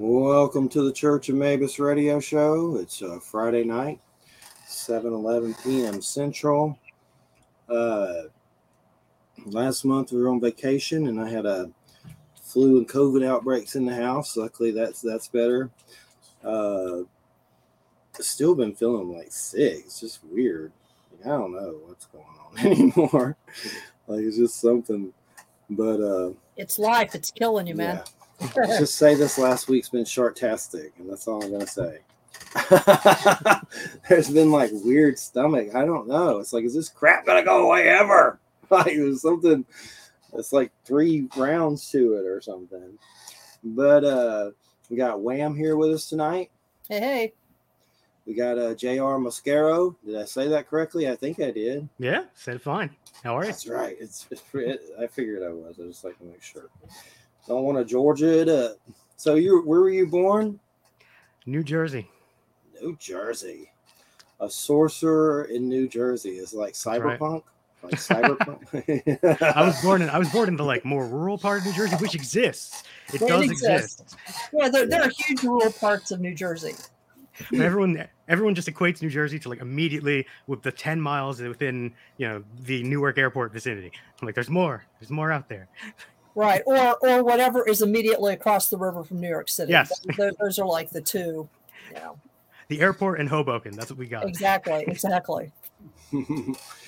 Welcome to the Church of Mavis radio show. It's uh, Friday night, 7 11 p.m. Central. Uh, last month we were on vacation and I had a flu and COVID outbreaks in the house. Luckily, that's that's better. Uh, still been feeling like sick. It's just weird. Like, I don't know what's going on anymore. like it's just something. But uh, It's life. It's killing you, man. yeah. Let's just say this last week's been shortastic, and that's all I'm gonna say. There's been like weird stomach. I don't know. It's like, is this crap gonna go away ever? Like there's something. It's like three rounds to it or something. But uh we got Wham here with us tonight. Hey, hey. We got uh Jr. Mosquero. Did I say that correctly? I think I did. Yeah, said fine. How are you? That's right. It's, it's it, I figured I was. I just like to make sure. Don't want to Georgia it up. So you where were you born? New Jersey. New Jersey. A sorcerer in New Jersey is like right. cyberpunk. Like cyberpunk. I was born in I was born in the like more rural part of New Jersey, which exists. It It does exists. exist. Yeah, there, there are huge rural parts of New Jersey. But everyone everyone just equates New Jersey to like immediately with the 10 miles within, you know, the Newark airport vicinity. I'm like, there's more. There's more out there. Right. Or or whatever is immediately across the river from New York City. Yes. Those, those are like the two. You know, The airport and Hoboken. That's what we got. exactly. Exactly.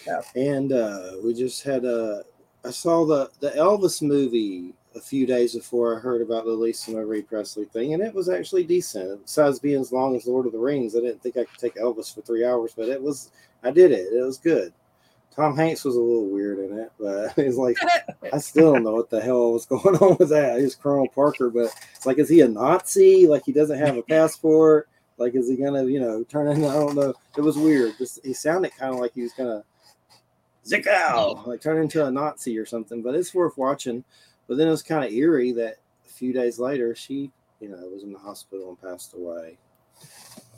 yeah. and uh, we just had a. I saw the the Elvis movie a few days before I heard about the Lisa Marie Presley thing, and it was actually decent. Besides being as long as Lord of the Rings, I didn't think I could take Elvis for three hours, but it was. I did it. It was good. Tom Hanks was a little weird in it, but he's like, I still don't know what the hell was going on with that. He's Colonel Parker, but it's like, is he a Nazi? Like he doesn't have a passport? Like, is he gonna, you know, turn in? I don't know. It was weird. Just he sounded kind of like he was gonna zick out, like turn into a Nazi or something. But it's worth watching. But then it was kind of eerie that a few days later she, you know, was in the hospital and passed away.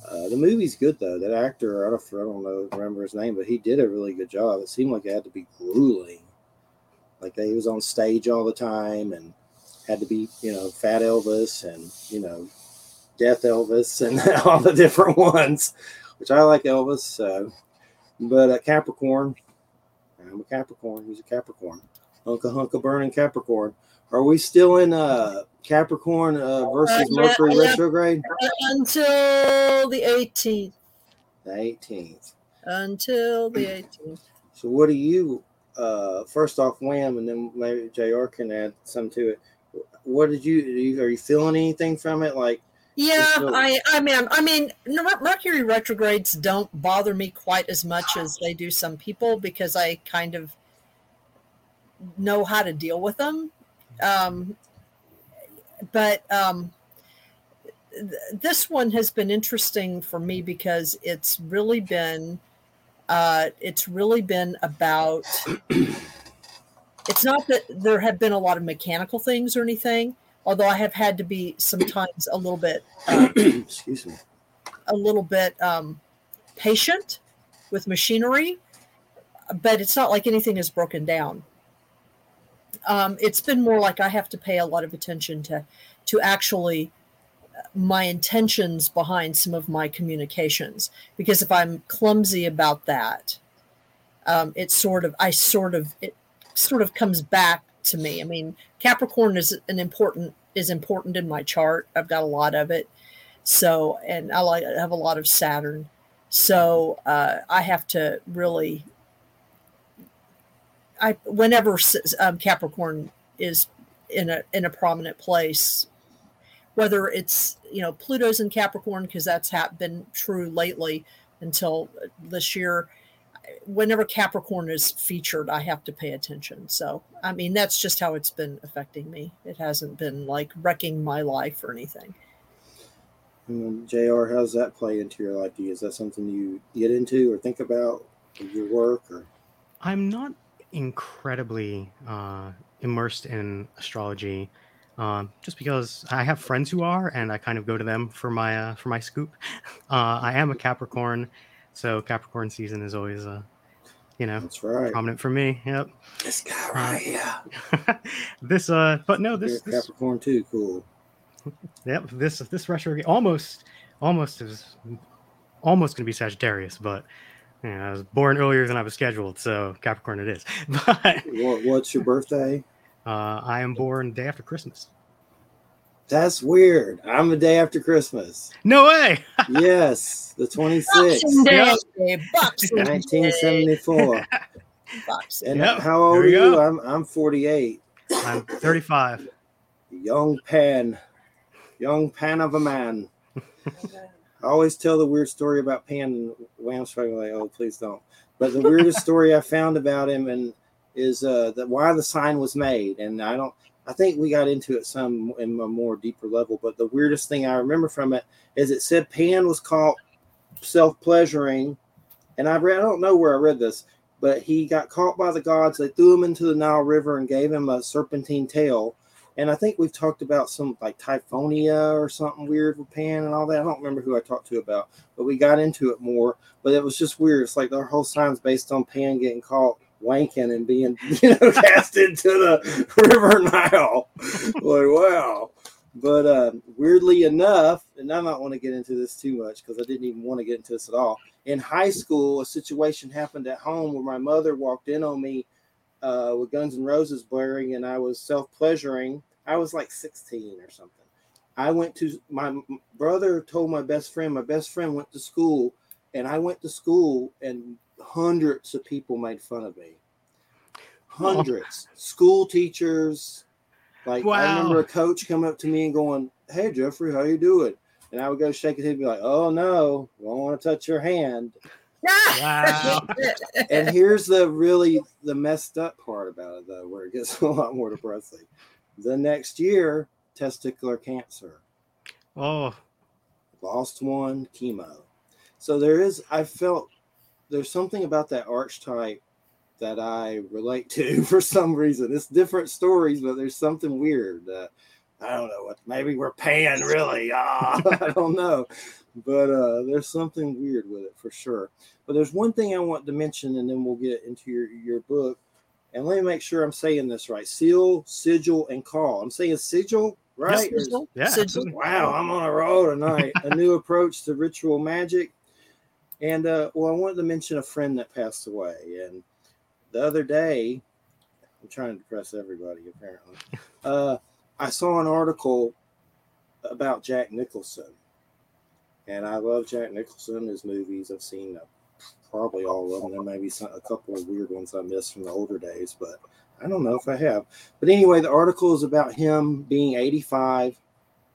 Uh, the movie's good though. That actor, I don't, I don't know, remember his name, but he did a really good job. It seemed like it had to be grueling. Like he was on stage all the time and had to be, you know, Fat Elvis and you know, Death Elvis and all the different ones, which I like Elvis. So, but uh, Capricorn, I'm a Capricorn. He's a Capricorn. Hunka hunka burning Capricorn. Are we still in uh Capricorn uh, versus Uh, Mercury yeah. retrograde? Until the 18th. The 18th. Until the 18th. So what do you uh first off wham and then maybe JR can add some to it. What did you, are you are you feeling anything from it? Like Yeah, I, I mean, I mean, Mercury retrogrades don't bother me quite as much as they do some people because I kind of know how to deal with them. Um, but um, th- this one has been interesting for me because it's really been, uh, it's really been about. It's not that there have been a lot of mechanical things or anything, although I have had to be sometimes a little bit excuse me. a little bit um, patient with machinery, but it's not like anything is broken down. Um, it's been more like I have to pay a lot of attention to to actually uh, my intentions behind some of my communications because if I'm clumsy about that, um, it sort of I sort of it sort of comes back to me. I mean, Capricorn is an important is important in my chart. I've got a lot of it. So, and I like I have a lot of Saturn. So uh, I have to really, I whenever um, Capricorn is in a in a prominent place, whether it's you know Pluto's in Capricorn because that's ha- been true lately until this year. Whenever Capricorn is featured, I have to pay attention. So, I mean, that's just how it's been affecting me. It hasn't been like wrecking my life or anything. And then JR, how's that play into your life? Do you, is that something you get into or think about with your work or I'm not incredibly uh, immersed in astrology, um, just because I have friends who are, and I kind of go to them for my uh, for my scoop. Uh, I am a Capricorn, so Capricorn season is always, uh, you know, that's right. prominent for me. Yep. This guy right here. this, uh, but no, this, a this Capricorn too. Cool. Yep, this this retro game almost almost is almost going to be Sagittarius, but yeah, I was born earlier than I was scheduled, so Capricorn it is. But What, what's your birthday? uh, I am born day after Christmas. That's weird. I'm the day after Christmas. No way! Yes, the 26th, Boxing Day. Yep. Boxing Day. 1974. Boxing. And Yep, how old are you? go. I'm I'm 48. I'm 35. Young pan, young pan of a man. I always tell the weird story about Pan and struggling like, oh, please don't. But the weirdest story I found about him and is uh, that why the sign was made. And I don't, I think we got into it some in a more deeper level. But the weirdest thing I remember from it is it said Pan was caught self pleasuring, and I read, I don't know where I read this, but he got caught by the gods. They threw him into the Nile River and gave him a serpentine tail. And I think we've talked about some like typhonia or something weird with Pan and all that. I don't remember who I talked to about, but we got into it more. But it was just weird. It's like our whole sign's based on Pan getting caught wanking and being, you know, cast into the River Nile. like, wow. But uh, weirdly enough, and I don't want to get into this too much because I didn't even want to get into this at all. In high school, a situation happened at home where my mother walked in on me uh, with Guns N' Roses blaring, and I was self pleasuring. I was like 16 or something. I went to my brother told my best friend. My best friend went to school, and I went to school, and hundreds of people made fun of me. Hundreds, school teachers. Like I remember a coach coming up to me and going, "Hey Jeffrey, how you doing?" And I would go shake his head and be like, "Oh no, I don't want to touch your hand." Wow. and here's the really the messed up part about it though where it gets a lot more depressing. The next year testicular cancer. Oh, lost one chemo. So there is i felt there's something about that archetype that i relate to for some reason. It's different stories but there's something weird uh, i don't know what maybe we're paying really ah, i don't know but uh, there's something weird with it for sure but there's one thing I want to mention, and then we'll get into your, your book. And let me make sure I'm saying this right. Seal, sigil, and call. I'm saying sigil, right? Or- Sigil? Yeah, Sigil. Wow, I'm on a roll tonight. a new approach to ritual magic. And uh, well, I wanted to mention a friend that passed away. And the other day, I'm trying to depress everybody apparently. Uh, I saw an article about Jack Nicholson. And I love Jack Nicholson, his movies. I've seen uh, probably all of them. There may be some, a couple of weird ones I missed from the older days, but I don't know if I have. But anyway, the article is about him being 85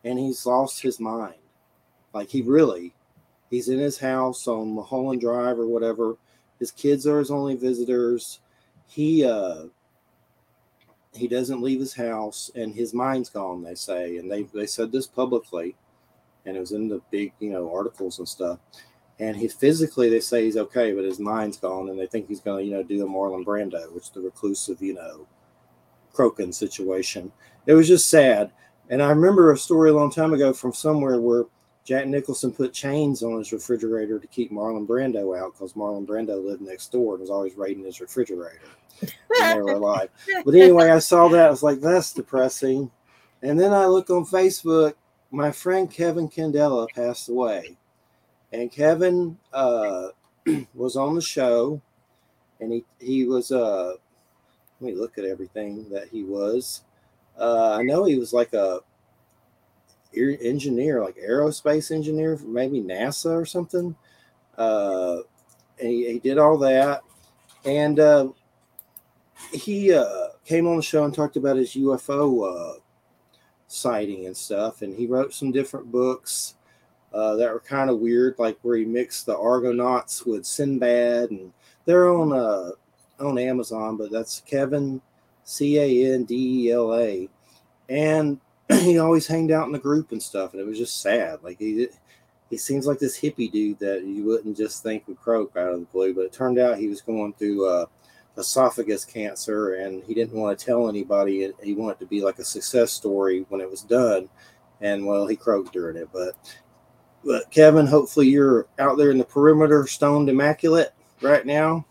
and he's lost his mind. Like he really, he's in his house on Mulholland Drive or whatever. His kids are his only visitors. He uh he doesn't leave his house and his mind's gone, they say. And they they said this publicly and it was in the big, you know, articles and stuff. And he physically they say he's okay, but his mind's gone and they think he's gonna, you know, do a Marlon Brando, which is the reclusive, you know, Crokin situation. It was just sad. And I remember a story a long time ago from somewhere where Jack Nicholson put chains on his refrigerator to keep Marlon Brando out because Marlon Brando lived next door and was always raiding his refrigerator they were alive. But anyway, I saw that. I was like, that's depressing. And then I look on Facebook. My friend Kevin Candela passed away. And Kevin uh, was on the show. And he, he was, uh, let me look at everything that he was. Uh, I know he was like a engineer, like aerospace engineer, for maybe NASA or something. Uh, and he, he did all that. And uh, he uh, came on the show and talked about his UFO uh, sighting and stuff. And he wrote some different books uh, that were kind of weird, like where he mixed the Argonauts with Sinbad, and they're on uh, on Amazon. But that's Kevin C A N D E L A, and he always hanged out in the group and stuff. And it was just sad. Like he he seems like this hippie dude that you wouldn't just think would croak out of the blue. But it turned out he was going through uh, esophagus cancer, and he didn't want to tell anybody. He wanted to be like a success story when it was done. And well, he croaked during it. But but Kevin, hopefully you're out there in the perimeter, stoned immaculate right now.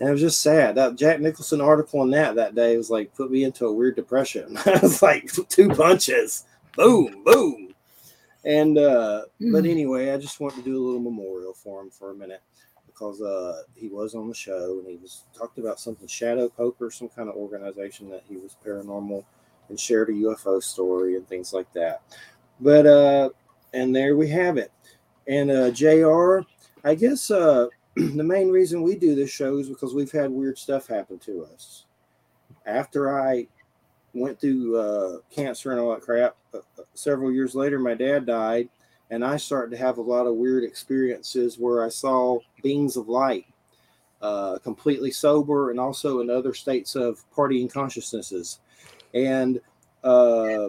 And it was just sad. That Jack Nicholson article on that that day was like put me into a weird depression. I was like two punches, boom, boom. And uh, but Mm. anyway, I just wanted to do a little memorial for him for a minute because uh, he was on the show and he was talked about something Shadow Poker, some kind of organization that he was paranormal and shared a UFO story and things like that. But uh, and there we have it. And uh, Jr. I guess uh, the main reason we do this show is because we've had weird stuff happen to us. After I went through uh, cancer and all that crap, uh, uh, several years later, my dad died, and I started to have a lot of weird experiences where I saw beings of light, uh, completely sober, and also in other states of partying consciousnesses. And uh,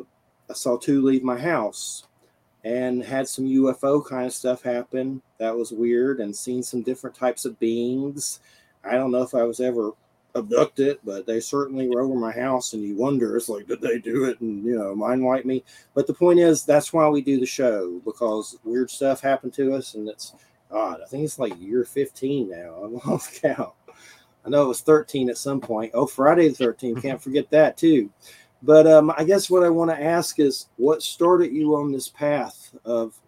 I saw two leave my house and had some UFO kind of stuff happen. That was weird, and seen some different types of beings. I don't know if I was ever abducted, but they certainly were over my house, and you wonder, it's like, did they do it and you know, mind wipe me? But the point is, that's why we do the show because weird stuff happened to us, and it's God. I think it's like year 15 now. I'm off count. I know it was 13 at some point. Oh, Friday the 13th. Can't forget that too. But um, I guess what I want to ask is, what started you on this path of,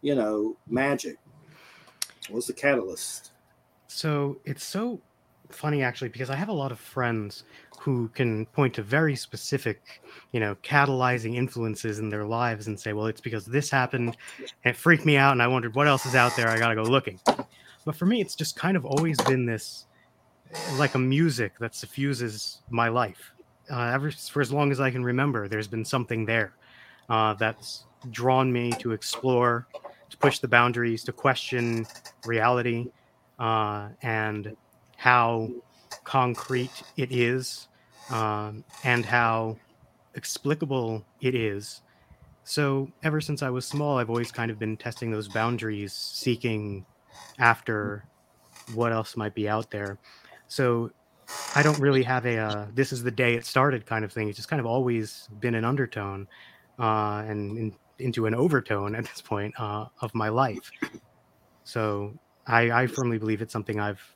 you know, magic? What was the catalyst? So it's so funny actually because I have a lot of friends who can point to very specific, you know, catalyzing influences in their lives and say, well, it's because this happened and it freaked me out and I wondered what else is out there. I got to go looking. But for me, it's just kind of always been this like a music that suffuses my life. Uh, ever for as long as I can remember, there's been something there uh, that's drawn me to explore, to push the boundaries, to question reality, uh, and how concrete it is, um, and how explicable it is. So, ever since I was small, I've always kind of been testing those boundaries, seeking after what else might be out there. So, I don't really have a uh, this is the day it started kind of thing. It's just kind of always been an undertone uh, and in, into an overtone at this point uh, of my life. So I, I firmly believe it's something I've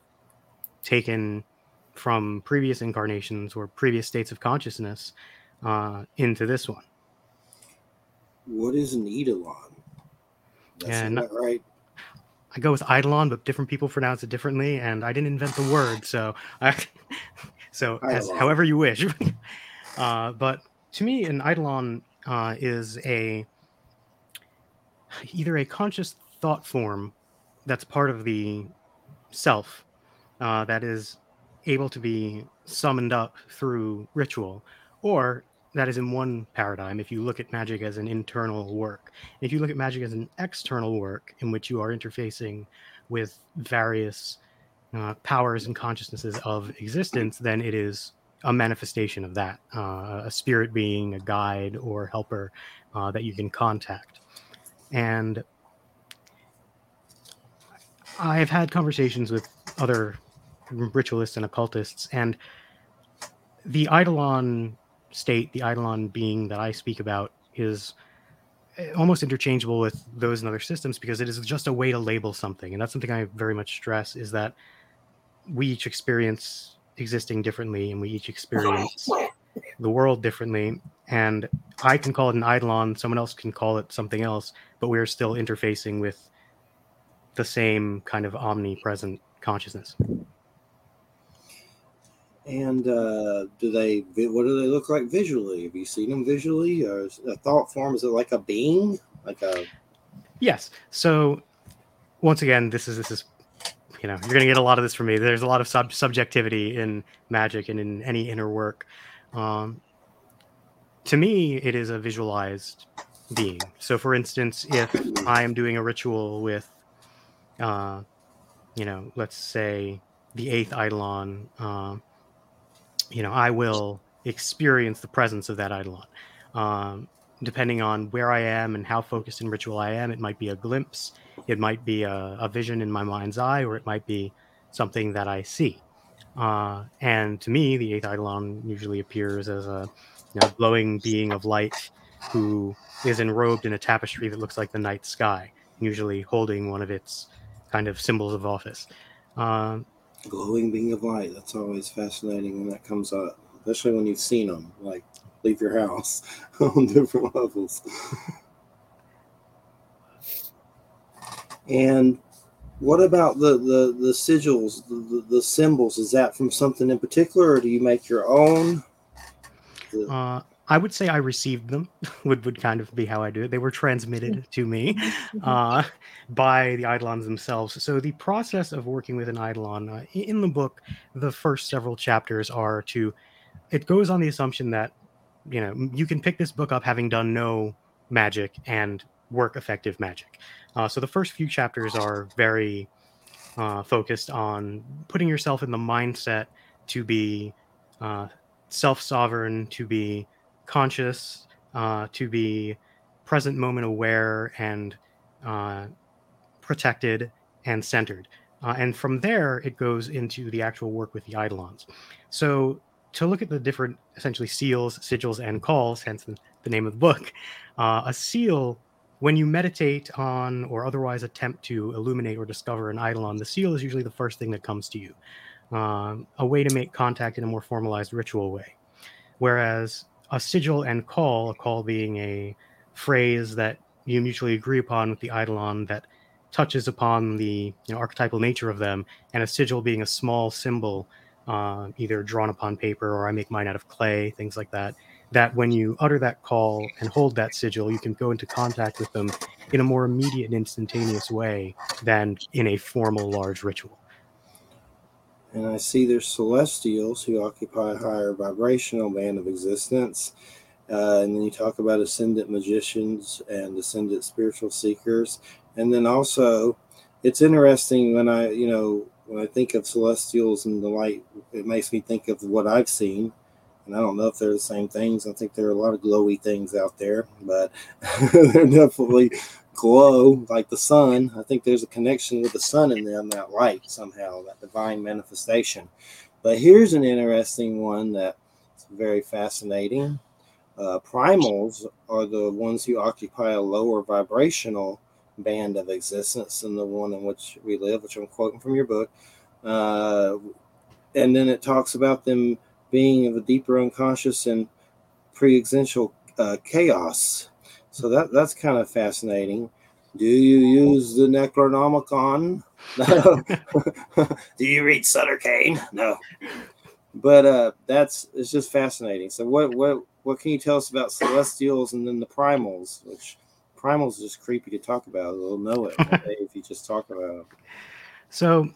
taken from previous incarnations or previous states of consciousness uh, into this one. What is an Eidolon? That's isn't that right? I go with Eidolon, but different people pronounce it differently, and I didn't invent the word, so I, so as, however you wish. uh, but to me, an Eidolon uh, is a either a conscious thought form that's part of the self uh, that is able to be summoned up through ritual, or that is in one paradigm. If you look at magic as an internal work, if you look at magic as an external work in which you are interfacing with various uh, powers and consciousnesses of existence, then it is a manifestation of that uh, a spirit being, a guide, or helper uh, that you can contact. And I've had conversations with other ritualists and occultists, and the Eidolon state, the Eidolon being that I speak about, is almost interchangeable with those in other systems because it is just a way to label something. And that's something I very much stress is that we each experience existing differently and we each experience the world differently. And I can call it an Eidolon, someone else can call it something else, but we are still interfacing with the same kind of omnipresent consciousness. And uh, do they? What do they look like visually? Have you seen them visually? Or a thought form? Is it like a being? Like a Yes. So once again, this is this is you know you're gonna get a lot of this from me. There's a lot of sub- subjectivity in magic and in any inner work. Um, to me, it is a visualized being. So, for instance, if I am doing a ritual with, uh, you know, let's say the eighth Eidolon, um, you know, I will experience the presence of that Eidolon. Um, depending on where I am and how focused in ritual I am, it might be a glimpse, it might be a, a vision in my mind's eye, or it might be something that I see. Uh, and to me, the eighth Eidolon usually appears as a you know, glowing being of light who is enrobed in a tapestry that looks like the night sky, usually holding one of its kind of symbols of office. Um, glowing being of light. That's always fascinating when that comes up. especially when you've seen them, like leave your house on different levels. and what about the the, the sigils, the, the, symbols? Is that from something in particular, or do you make your own? Uh, I would say I received them. would would kind of be how I do it. They were transmitted to me uh, by the Eidolons themselves. So the process of working with an Eidolon uh, in the book, the first several chapters are to. It goes on the assumption that you know you can pick this book up having done no magic and work effective magic. Uh, so the first few chapters are very uh, focused on putting yourself in the mindset to be uh, self sovereign, to be conscious, uh, to be present moment aware and uh, protected and centered. Uh, and from there, it goes into the actual work with the eidolons. So to look at the different essentially seals, sigils, and calls, hence the, the name of the book, uh, a seal, when you meditate on or otherwise attempt to illuminate or discover an eidolon, the seal is usually the first thing that comes to you, um, a way to make contact in a more formalized ritual way. Whereas a sigil and call, a call being a phrase that you mutually agree upon with the eidolon that touches upon the you know, archetypal nature of them, and a sigil being a small symbol uh, either drawn upon paper or I make mine out of clay, things like that. That when you utter that call and hold that sigil, you can go into contact with them in a more immediate and instantaneous way than in a formal large ritual. And I see there's celestials who occupy a higher vibrational band of existence. Uh, and then you talk about ascendant magicians and ascendant spiritual seekers. And then also, it's interesting when I, you know, when I think of celestials and the light, it makes me think of what I've seen. And I don't know if they're the same things. I think there are a lot of glowy things out there, but they're definitely glow like the sun. I think there's a connection with the sun in them, that light somehow, that divine manifestation. But here's an interesting one that's very fascinating. Uh, primals are the ones who occupy a lower vibrational band of existence than the one in which we live, which I'm quoting from your book. Uh, and then it talks about them being of a deeper unconscious and pre-existential uh, chaos. So that that's kind of fascinating. Do you use the Necronomicon? No. Do you read Sutter Cane? No. But uh, that's it's just fascinating. So what what what can you tell us about celestials and then the primals, which Primal's is just creepy to talk about. They'll know it if you just talk about them. So,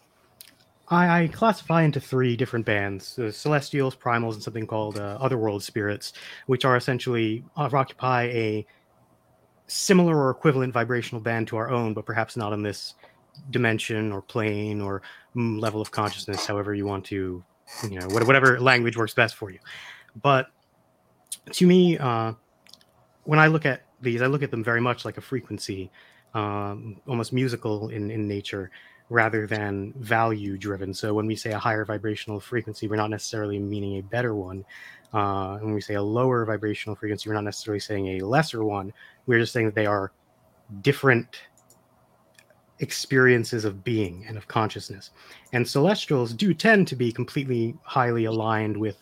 I, I, classify into three different bands: the Celestials, Primals, and something called uh, Otherworld Spirits, which are essentially uh, occupy a similar or equivalent vibrational band to our own, but perhaps not in this dimension or plane or mm, level of consciousness. However, you want to, you know, whatever language works best for you. But to me, uh, when I look at these, I look at them very much like a frequency, um, almost musical in, in nature rather than value driven. So when we say a higher vibrational frequency, we're not necessarily meaning a better one. Uh, when we say a lower vibrational frequency, we're not necessarily saying a lesser one. We're just saying that they are different experiences of being and of consciousness. And celestials do tend to be completely highly aligned with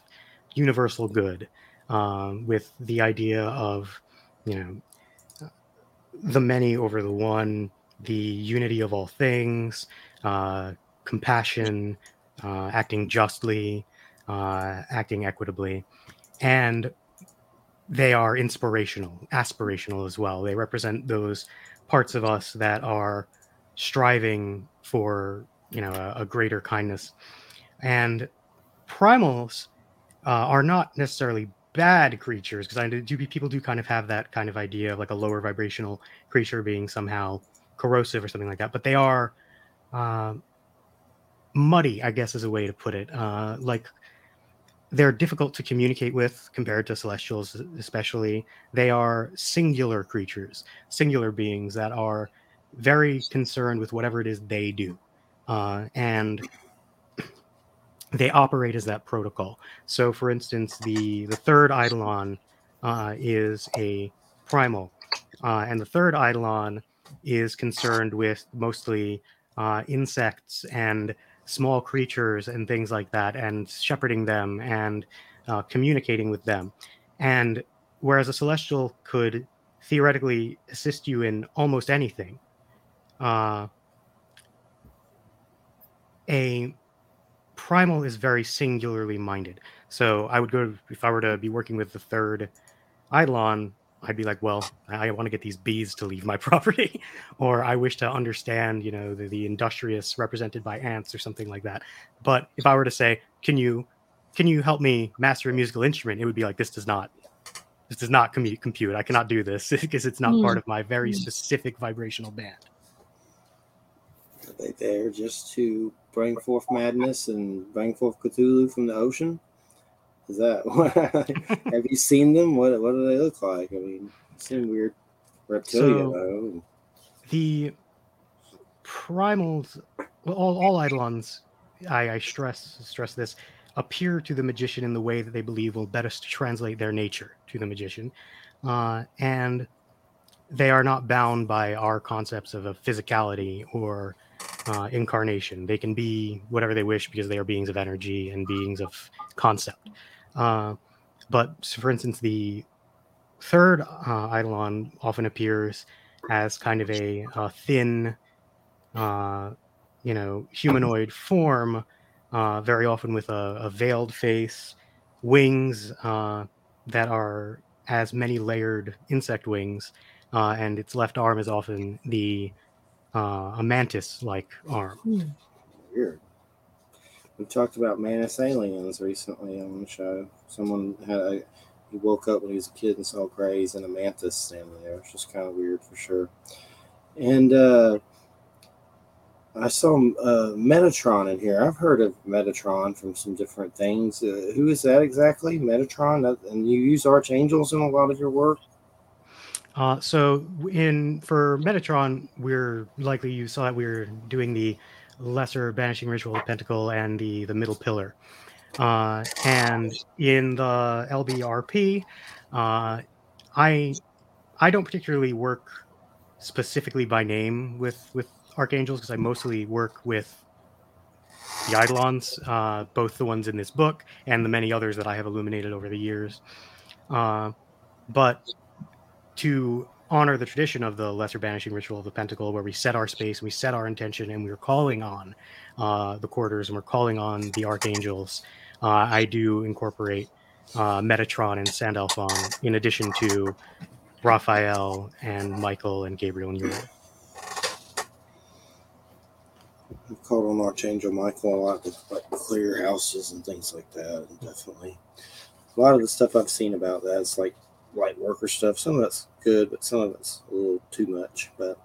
universal good, um, with the idea of, you know, the many over the one, the unity of all things, uh, compassion, uh, acting justly, uh, acting equitably, and they are inspirational, aspirational as well. They represent those parts of us that are striving for you know a, a greater kindness, and primals uh, are not necessarily bad creatures because I do people do kind of have that kind of idea of like a lower vibrational creature being somehow corrosive or something like that, but they are uh, muddy, I guess is a way to put it. Uh, like they're difficult to communicate with compared to celestials, especially. They are singular creatures, singular beings that are very concerned with whatever it is they do. Uh, and they operate as that protocol. So, for instance, the the third Eidolon uh, is a primal, uh, and the third Eidolon is concerned with mostly uh, insects and small creatures and things like that, and shepherding them and uh, communicating with them. And whereas a celestial could theoretically assist you in almost anything, uh, a primal is very singularly minded. So I would go if I were to be working with the third Eidolon, I'd be like, well, I want to get these bees to leave my property, or I wish to understand, you know, the, the industrious represented by ants or something like that. But if I were to say, can you, can you help me master a musical instrument? It would be like, this does not, this does not com- compute. I cannot do this because it's not mm. part of my very specific vibrational band. Are they there just to bring forth madness and bring forth Cthulhu from the ocean? Is that have you seen them? What what do they look like? I mean, seem weird reptilian. So, the primals, well, all all eidolons, I, I stress stress this, appear to the magician in the way that they believe will best translate their nature to the magician, uh, and they are not bound by our concepts of a physicality or uh, incarnation. They can be whatever they wish because they are beings of energy and beings of concept. Uh, but so for instance, the third uh, Eidolon often appears as kind of a, a thin, uh, you know, humanoid form, uh, very often with a, a veiled face, wings uh, that are as many layered insect wings, uh, and its left arm is often the uh, a mantis-like arm. Hmm. Weird. We talked about Mantis aliens recently on the show. Someone had a he woke up when he was a kid and saw Greys and a mantis standing there. It's just kind of weird for sure. And uh, I saw uh, Metatron in here. I've heard of Metatron from some different things. Uh, who is that exactly? Metatron, and you use archangels in a lot of your work. Uh, so in for Metatron, we're likely you saw that we are doing the lesser banishing ritual of Pentacle and the the middle pillar. Uh, and in the LBRP, uh, I I don't particularly work specifically by name with with archangels because I mostly work with the Eidolons, uh, both the ones in this book and the many others that I have illuminated over the years. Uh, but to honor the tradition of the lesser banishing ritual of the pentacle where we set our space and we set our intention and we're calling on uh, the quarters and we're calling on the archangels uh, i do incorporate uh, metatron and sandalphon in addition to raphael and michael and gabriel and uriel I've called on Archangel Michael a lot to like clear houses and things like that. And definitely, a lot of the stuff I've seen about that is like light worker stuff. Some of that's good, but some of it's a little too much. But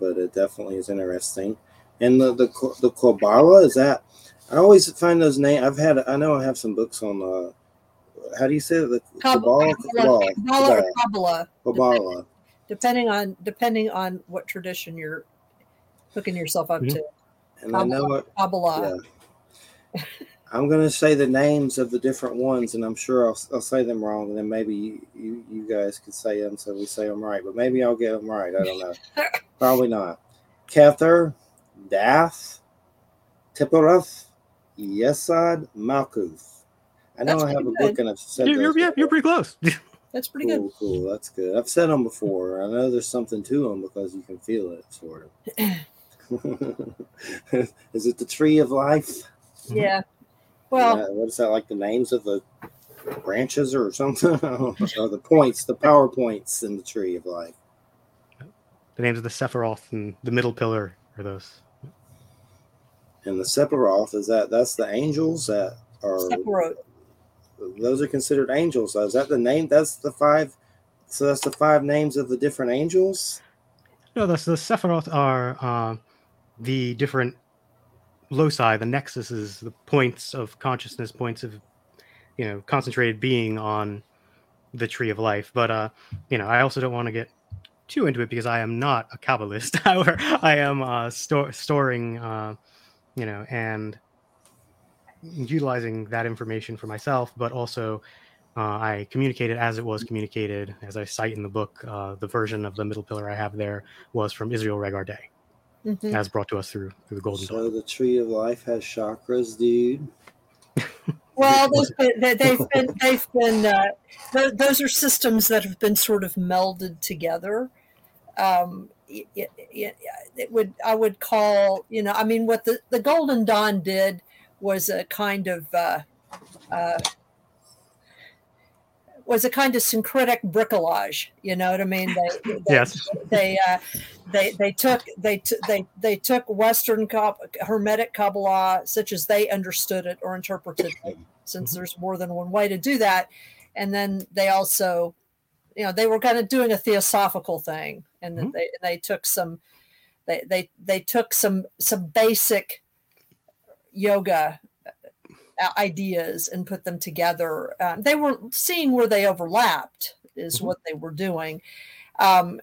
but it definitely is interesting. And the the the Kabbalah is that I always find those names. I've had I know I have some books on uh how do you say it? The Kabbalah, Kabbalah, Kabbalah, Kabbalah, Kabbalah. Depending on depending on what tradition you're hooking yourself up mm-hmm. to. And Kabbalah, I know what Kabbalah. Yeah. I'm going to say the names of the different ones, and I'm sure I'll, I'll say them wrong, and then maybe you, you, you guys could say them so we say them right. But maybe I'll get them right. I don't know. Probably not. Kether, Daath, Tiphareth, Yesod, Malkuth. I know That's I have a good. book and I've said you're, you're, yeah, you're pretty close. That's pretty cool, good. Cool, that's good. I've said them before. I know there's something to them because you can feel it, sort of. Is it the tree of life? Yeah. Well, yeah, what is that like the names of the branches or something? or the points, the power points in the tree of life. The names of the Sephiroth and the middle pillar are those. And the Sephiroth is that that's the angels that are Sephiroth. Those are considered angels. So is that the name? That's the five. So that's the five names of the different angels. No, that's the Sephiroth are uh, the different loci, the nexuses, the points of consciousness, points of you know concentrated being on the tree of life. But uh, you know, I also don't want to get too into it because I am not a kabbalist. However, I am uh, sto- storing, uh, you know, and utilizing that information for myself, but also. Uh, I communicated as it was communicated, as I cite in the book. Uh, the version of the middle pillar I have there was from Israel Regardie mm-hmm. as brought to us through through the golden dawn. so the tree of life has chakras dude well, they've been, they've been, they've been uh, those are systems that have been sort of melded together. Um, it, it, it, would I would call you know I mean what the the Golden Dawn did was a kind of uh, uh, was a kind of syncretic bricolage. You know what I mean? They, they yes. They uh, they they took they t- they they took Western Hermetic Kabbalah, such as they understood it or interpreted it, since mm-hmm. there's more than one way to do that, and then they also, you know, they were kind of doing a theosophical thing, and mm-hmm. they they took some, they they they took some some basic yoga ideas and put them together. Um, they were seeing where they overlapped, is mm-hmm. what they were doing. Um,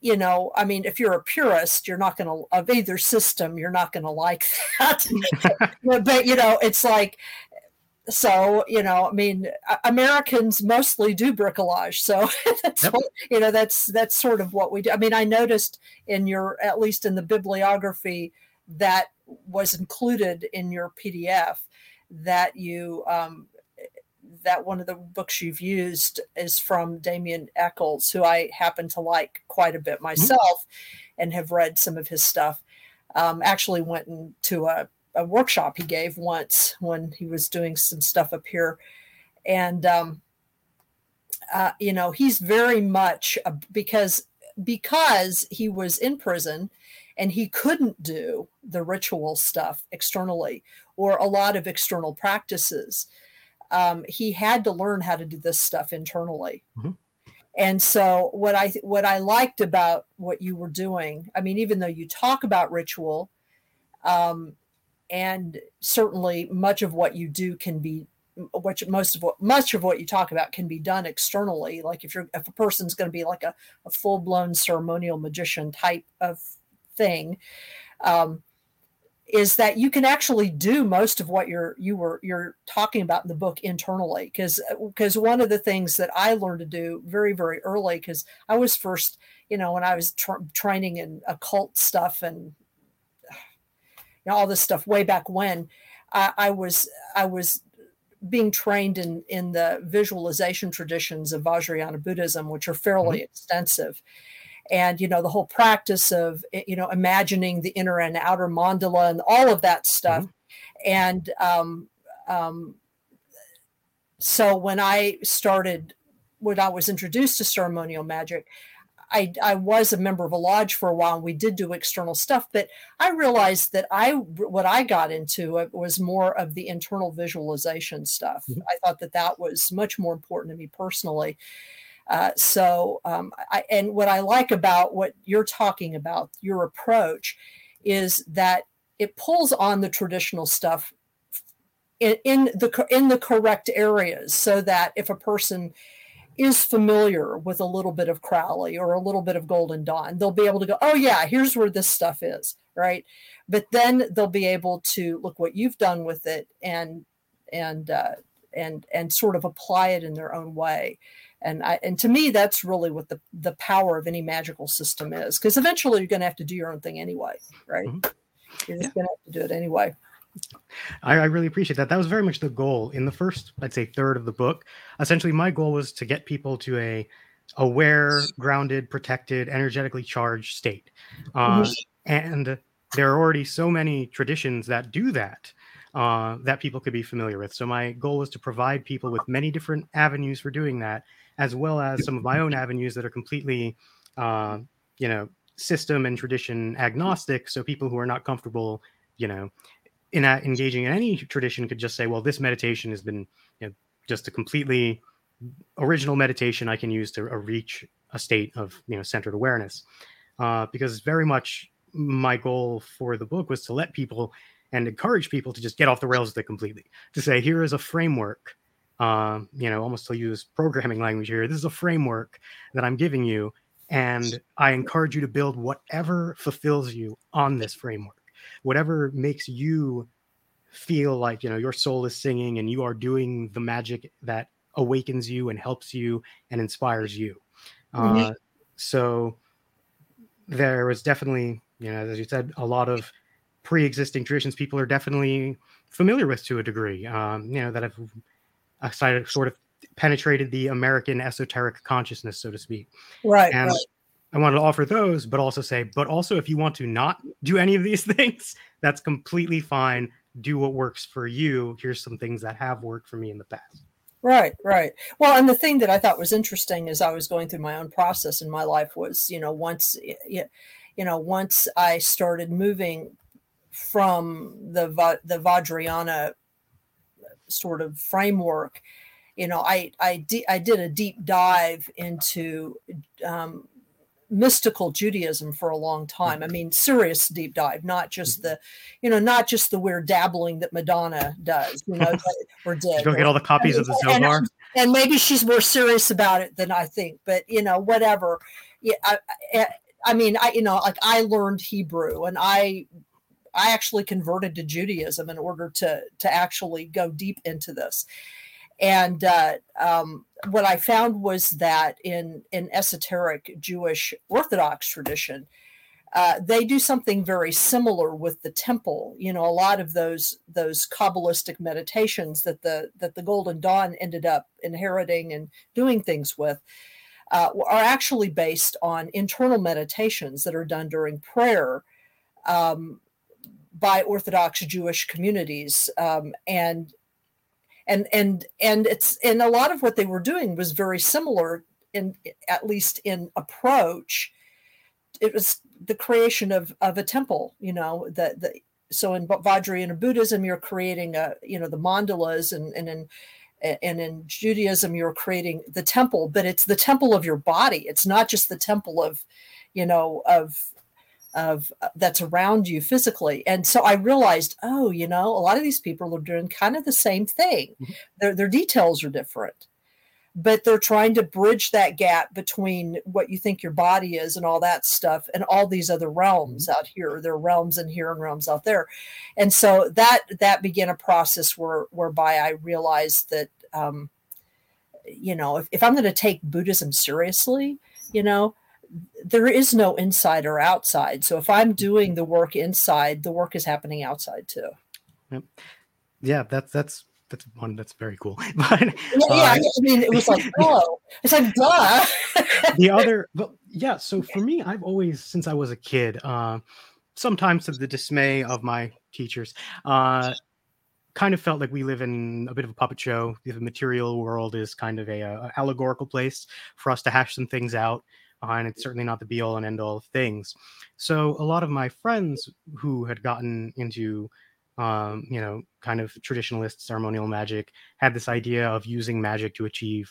you know, I mean, if you're a purist, you're not going to, of either system, you're not going to like that. but, you know, it's like, so, you know, I mean, Americans mostly do bricolage. So that's, yep. what, you know, that's, that's sort of what we do. I mean, I noticed in your, at least in the bibliography that was included in your PDF that you um, that one of the books you've used is from Damien Echols, who I happen to like quite a bit mm-hmm. myself mm-hmm. and have read some of his stuff. Um, actually went into a, a, workshop he gave once when he was doing some stuff up here. And, um, uh, you know, he's very much a, because because he was in prison and he couldn't do the ritual stuff externally or a lot of external practices. Um, he had to learn how to do this stuff internally. Mm-hmm. And so what I what I liked about what you were doing, I mean, even though you talk about ritual, um, and certainly much of what you do can be which most of what much of what you talk about can be done externally like if you're if a person's going to be like a, a full-blown ceremonial magician type of thing um, is that you can actually do most of what you're you were you're talking about in the book internally because because one of the things that I learned to do very very early because I was first you know when I was tra- training in occult stuff and you know, all this stuff way back when I, I was I was being trained in in the visualization traditions of Vajrayana Buddhism which are fairly mm-hmm. extensive and you know the whole practice of eh, you know imagining the inner and outer mandala and all of that stuff mm-hmm. and um, um, so when i started when i was introduced to ceremonial magic I, I was a member of a lodge for a while and we did do external stuff but i realized that i what i got into was more of the internal visualization stuff mm-hmm. i thought that that was much more important to me personally uh, so, um, I, and what I like about what you're talking about, your approach, is that it pulls on the traditional stuff in, in the in the correct areas, so that if a person is familiar with a little bit of Crowley or a little bit of Golden Dawn, they'll be able to go, oh yeah, here's where this stuff is, right? But then they'll be able to look what you've done with it and and uh, and and sort of apply it in their own way and I, and to me that's really what the the power of any magical system is because eventually you're going to have to do your own thing anyway right mm-hmm. you're just yeah. going to have to do it anyway I, I, really appreciate that that was very much the goal in the first i'd say third of the book essentially my goal was to get people to a aware grounded protected energetically charged state uh, mm-hmm. and there are already so many traditions that do that uh, that people could be familiar with. So my goal was to provide people with many different avenues for doing that, as well as some of my own avenues that are completely, uh, you know, system and tradition agnostic. So people who are not comfortable, you know, in a, engaging in any tradition could just say, well, this meditation has been, you know, just a completely original meditation I can use to uh, reach a state of, you know, centered awareness. Uh, because very much my goal for the book was to let people and encourage people to just get off the rails with it completely. To say, here is a framework um, you know, almost to use programming language here. This is a framework that I'm giving you, and I encourage you to build whatever fulfills you on this framework, whatever makes you feel like you know your soul is singing and you are doing the magic that awakens you and helps you and inspires you. Mm-hmm. Uh, so there was definitely, you know, as you said, a lot of pre-existing traditions people are definitely familiar with to a degree. Um, you know that have uh, sort of penetrated the American esoteric consciousness, so to speak. Right. And right. I wanted to offer those, but also say, but also if you want to not do any of these things, that's completely fine. Do what works for you. Here's some things that have worked for me in the past. Right, right. Well, and the thing that I thought was interesting as I was going through my own process in my life was, you know, once, you know, once I started moving from the the Vajrayana sort of framework, you know, I I, I did a deep dive into um, mystical Judaism for a long time. I mm-hmm. mean, serious deep dive, not just mm-hmm. the, you know, not just the weird dabbling that Madonna does, you know, or did. You go get all the copies and, of the Zohar. And, and, maybe she's more serious about it than I think, but you know, whatever. Yeah, I, I, I mean, I, you know, like I learned Hebrew and I, I actually converted to Judaism in order to to actually go deep into this. And uh, um, what I found was that in in esoteric Jewish Orthodox tradition, uh, they do something very similar with the temple. You know, a lot of those those kabbalistic meditations that the that the Golden Dawn ended up inheriting and doing things with uh, are actually based on internal meditations that are done during prayer um, by Orthodox Jewish communities, um, and and and and it's and a lot of what they were doing was very similar in at least in approach. It was the creation of of a temple you know the the so in Vajrayana Buddhism you're creating a you know the mandalas and and in and in Judaism you're creating the temple but it's the temple of your body. It's not just the temple of you know of of uh, that's around you physically and so i realized oh you know a lot of these people are doing kind of the same thing mm-hmm. their, their details are different but they're trying to bridge that gap between what you think your body is and all that stuff and all these other realms mm-hmm. out here there are realms in here and realms out there and so that that began a process where whereby i realized that um, you know if, if i'm going to take buddhism seriously you know there is no inside or outside. So if I'm doing the work inside, the work is happening outside too. Yep. Yeah, that's that's that's one that's very cool. but yeah, uh, yeah, I mean, it was like, oh, it's like, duh. the other, but yeah. So for me, I've always, since I was a kid, uh, sometimes to the dismay of my teachers, uh, kind of felt like we live in a bit of a puppet show. The material world is kind of a, a allegorical place for us to hash some things out uh, and it's certainly not the be all and end all of things. So a lot of my friends who had gotten into um, you know, kind of traditionalist ceremonial magic had this idea of using magic to achieve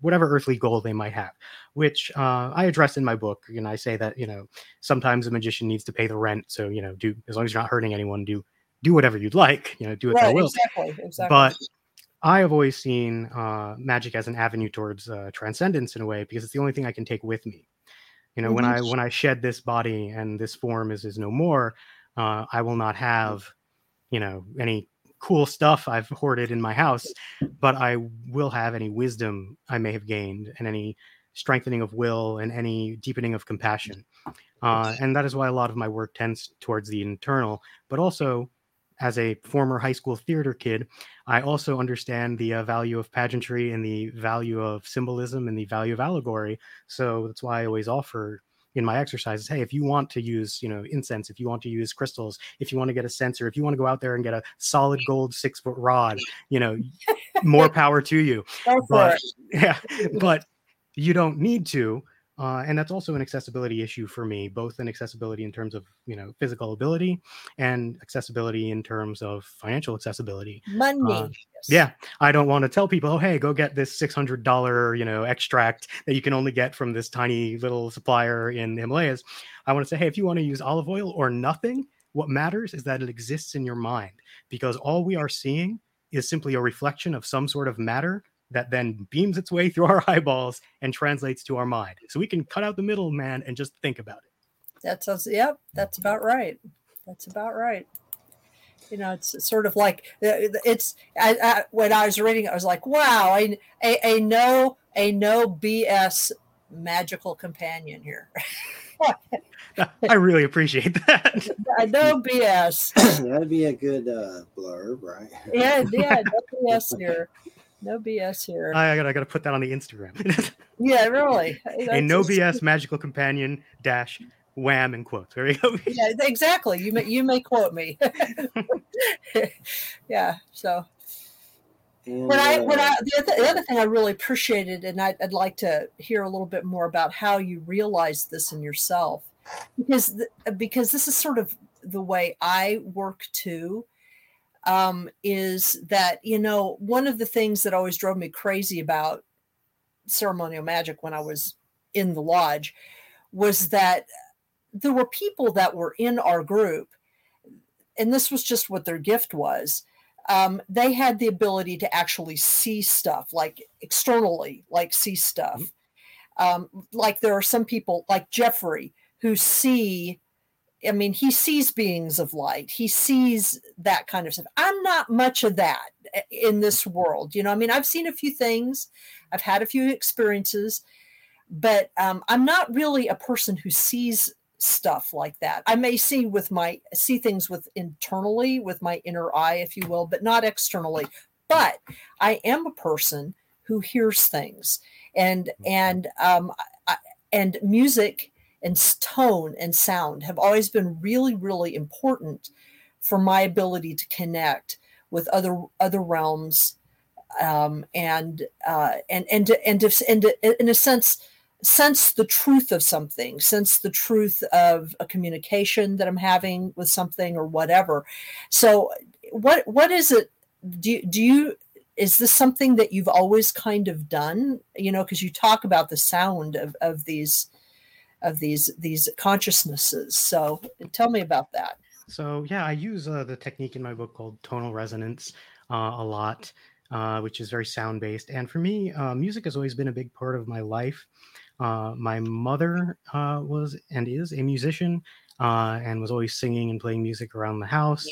whatever earthly goal they might have, which uh, I address in my book. And I say that you know sometimes a magician needs to pay the rent, so you know, do as long as you're not hurting anyone, do do whatever you'd like, you know, do it right, will. Exactly, exactly. But I have always seen uh, magic as an avenue towards uh, transcendence in a way because it's the only thing I can take with me. You know, mm-hmm. when I when I shed this body and this form is is no more, uh, I will not have, you know, any cool stuff I've hoarded in my house, but I will have any wisdom I may have gained and any strengthening of will and any deepening of compassion. Uh, and that is why a lot of my work tends towards the internal, but also as a former high school theater kid, I also understand the uh, value of pageantry and the value of symbolism and the value of allegory. So that's why I always offer in my exercises hey if you want to use you know incense if you want to use crystals if you want to get a sensor if you want to go out there and get a solid gold six foot rod you know more power to you but yeah but you don't need to uh, and that's also an accessibility issue for me, both in accessibility in terms of you know physical ability and accessibility in terms of financial accessibility. Money. Uh. Yeah, I don't want to tell people, oh hey, go get this six hundred dollar you know extract that you can only get from this tiny little supplier in the Himalayas. I want to say, hey, if you want to use olive oil or nothing, what matters is that it exists in your mind because all we are seeing is simply a reflection of some sort of matter that then beams its way through our eyeballs and translates to our mind. So we can cut out the middleman and just think about it. That's us. yep, that's about right. That's about right. You know, it's sort of like uh, it's. I, I, when I was reading, I was like, "Wow, a, a, a no a no BS magical companion here." I really appreciate that. no BS. That'd be a good uh, blurb, right? Yeah, yeah, no BS here. No BS here. I gotta, I gotta put that on the Instagram. yeah, really. a no BS magical companion dash wham in quotes. There you go. yeah, exactly. You may you may quote me. yeah. So and, when I when uh, I the other, the other thing I really appreciated, and I'd, I'd, like to hear a little bit more about how you realized this in yourself, because the, because this is sort of the way I work too. Um, is that you know one of the things that always drove me crazy about ceremonial magic when I was in the lodge was that there were people that were in our group, and this was just what their gift was. Um, they had the ability to actually see stuff, like externally, like see stuff. Mm-hmm. Um, like there are some people, like Jeffrey, who see. I mean, he sees beings of light. He sees that kind of stuff. I'm not much of that eh, in this world. You know, I mean, I've seen a few things, I've had a few experiences, but um, I'm not really a person who sees stuff like that. I may see with my see things with internally with my inner eye, if you will, but not externally. But I am a person who hears things, and mm-hmm. and um, I, and music and tone and sound have always been really really important for my ability to connect with other other realms um, and uh, and and and, and, and in a sense sense the truth of something, sense the truth of a communication that I'm having with something or whatever. So what what is it do do you is this something that you've always kind of done you know because you talk about the sound of, of these of these these consciousnesses so tell me about that so yeah i use uh, the technique in my book called tonal resonance uh, a lot uh, which is very sound based and for me uh, music has always been a big part of my life uh, my mother uh, was and is a musician and was always singing and playing music around the house.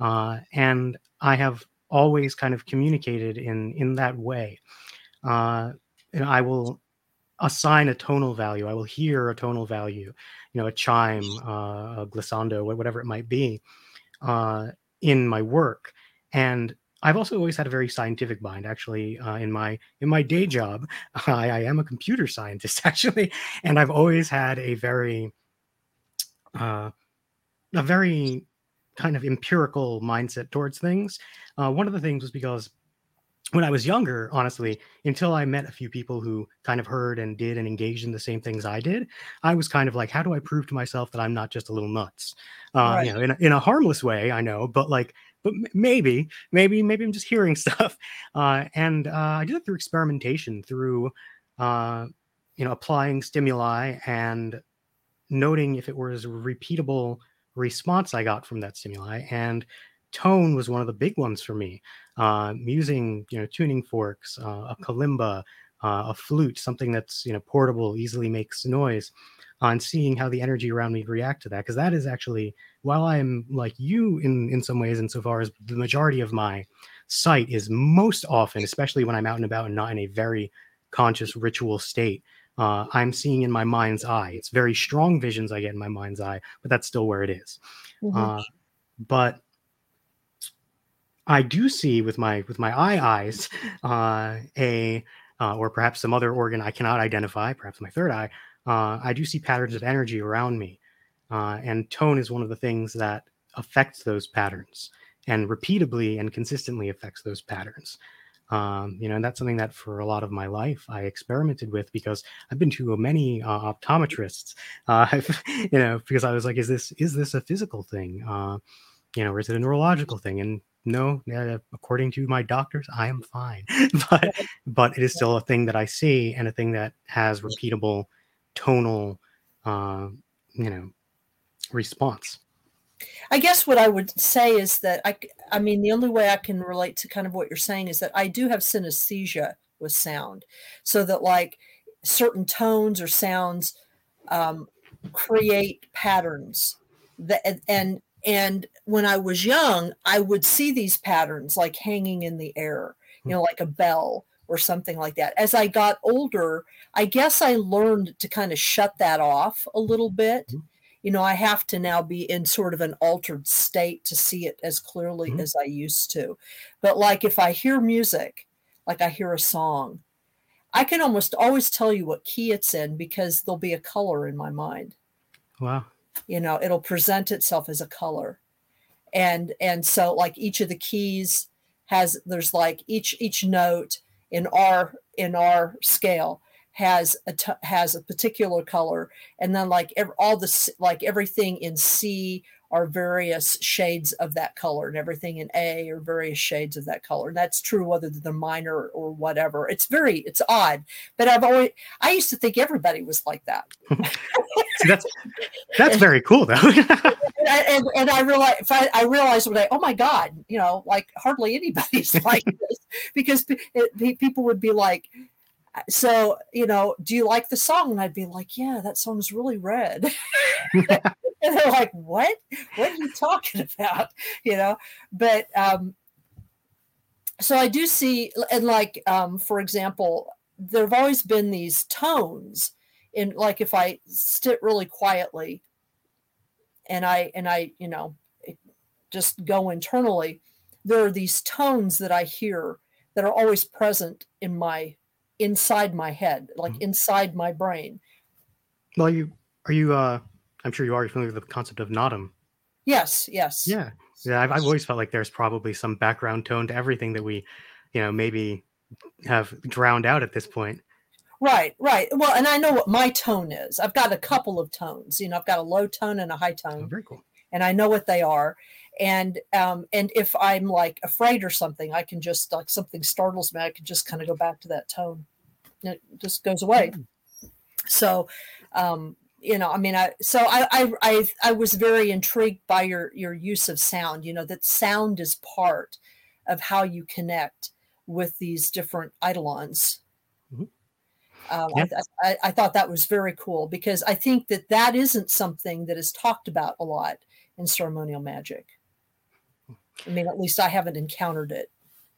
And I have always kind of communicated in in that way. And I will assign a tonal value. I will hear a tonal value, you know, a chime, a glissando, whatever it might be, in my work. And I've also always had a very scientific mind. Actually, uh, in my in my day job, I, I, am a computer scientist actually, and I've always had a very uh, a very kind of empirical mindset towards things. Uh, one of the things was because when I was younger, honestly, until I met a few people who kind of heard and did and engaged in the same things I did, I was kind of like, how do I prove to myself that I'm not just a little nuts? Uh, right. You know, in a, in a harmless way, I know, but like but maybe, maybe, maybe I'm just hearing stuff. Uh, and uh, I did it through experimentation, through uh, you know applying stimuli and noting if it was a repeatable response I got from that stimuli. And tone was one of the big ones for me. Uh, using you know tuning forks, uh, a kalimba, uh, a flute, something that's you know portable, easily makes noise on seeing how the energy around me react to that because that is actually while i'm like you in in some ways insofar as the majority of my sight is most often especially when i'm out and about and not in a very conscious ritual state uh, i'm seeing in my mind's eye it's very strong visions i get in my mind's eye but that's still where it is. Mm-hmm. Uh, but i do see with my with my eye eyes uh, a uh, or perhaps some other organ i cannot identify perhaps my third eye uh, I do see patterns of energy around me. Uh, and tone is one of the things that affects those patterns and repeatably and consistently affects those patterns. Um, you know, and that's something that for a lot of my life I experimented with because I've been to many uh, optometrists. Uh, you know, because I was like, is this is this a physical thing? Uh, you know, or is it a neurological thing? And no, uh, according to my doctors, I am fine. but but it is still a thing that I see and a thing that has repeatable tonal, uh, you know, response. I guess what I would say is that I, I mean, the only way I can relate to kind of what you're saying is that I do have synesthesia with sound, so that like certain tones or sounds um, create patterns that and and when I was young, I would see these patterns like hanging in the air, you know, like a bell or something like that. As I got older, I guess I learned to kind of shut that off a little bit. Mm-hmm. You know, I have to now be in sort of an altered state to see it as clearly mm-hmm. as I used to. But like if I hear music, like I hear a song, I can almost always tell you what key it's in because there'll be a color in my mind. Wow. You know, it'll present itself as a color. And and so like each of the keys has there's like each each note in our in our scale has a t- has a particular color and then like every, all the like everything in C are various shades of that color and everything in A are various shades of that color. And that's true whether they're minor or whatever. It's very it's odd, but I've always I used to think everybody was like that. See, that's that's very cool though. and, and, and, I realized I, I realized when I oh my god, you know, like hardly anybody's like this because it, people would be like so you know do you like the song and i'd be like yeah that song's really red and they're like what what are you talking about you know but um so i do see and like um for example there have always been these tones in like if i sit really quietly and i and i you know just go internally there are these tones that i hear that are always present in my inside my head, like mm-hmm. inside my brain. Well, you are you. uh I'm sure you are familiar with the concept of Naadam. Yes. Yes. Yeah. Yeah. I've, I've always felt like there's probably some background tone to everything that we, you know, maybe have drowned out at this point. Right, right. Well, and I know what my tone is. I've got a couple of tones. You know, I've got a low tone and a high tone. Oh, very cool. And I know what they are and um, and if i'm like afraid or something i can just like something startles me i can just kind of go back to that tone it just goes away mm. so um, you know i mean i so I, I i i was very intrigued by your your use of sound you know that sound is part of how you connect with these different eidolons mm-hmm. Um, I, I, I, thought that was very cool because I think that that isn't something that is talked about a lot in ceremonial magic. I mean, at least I haven't encountered it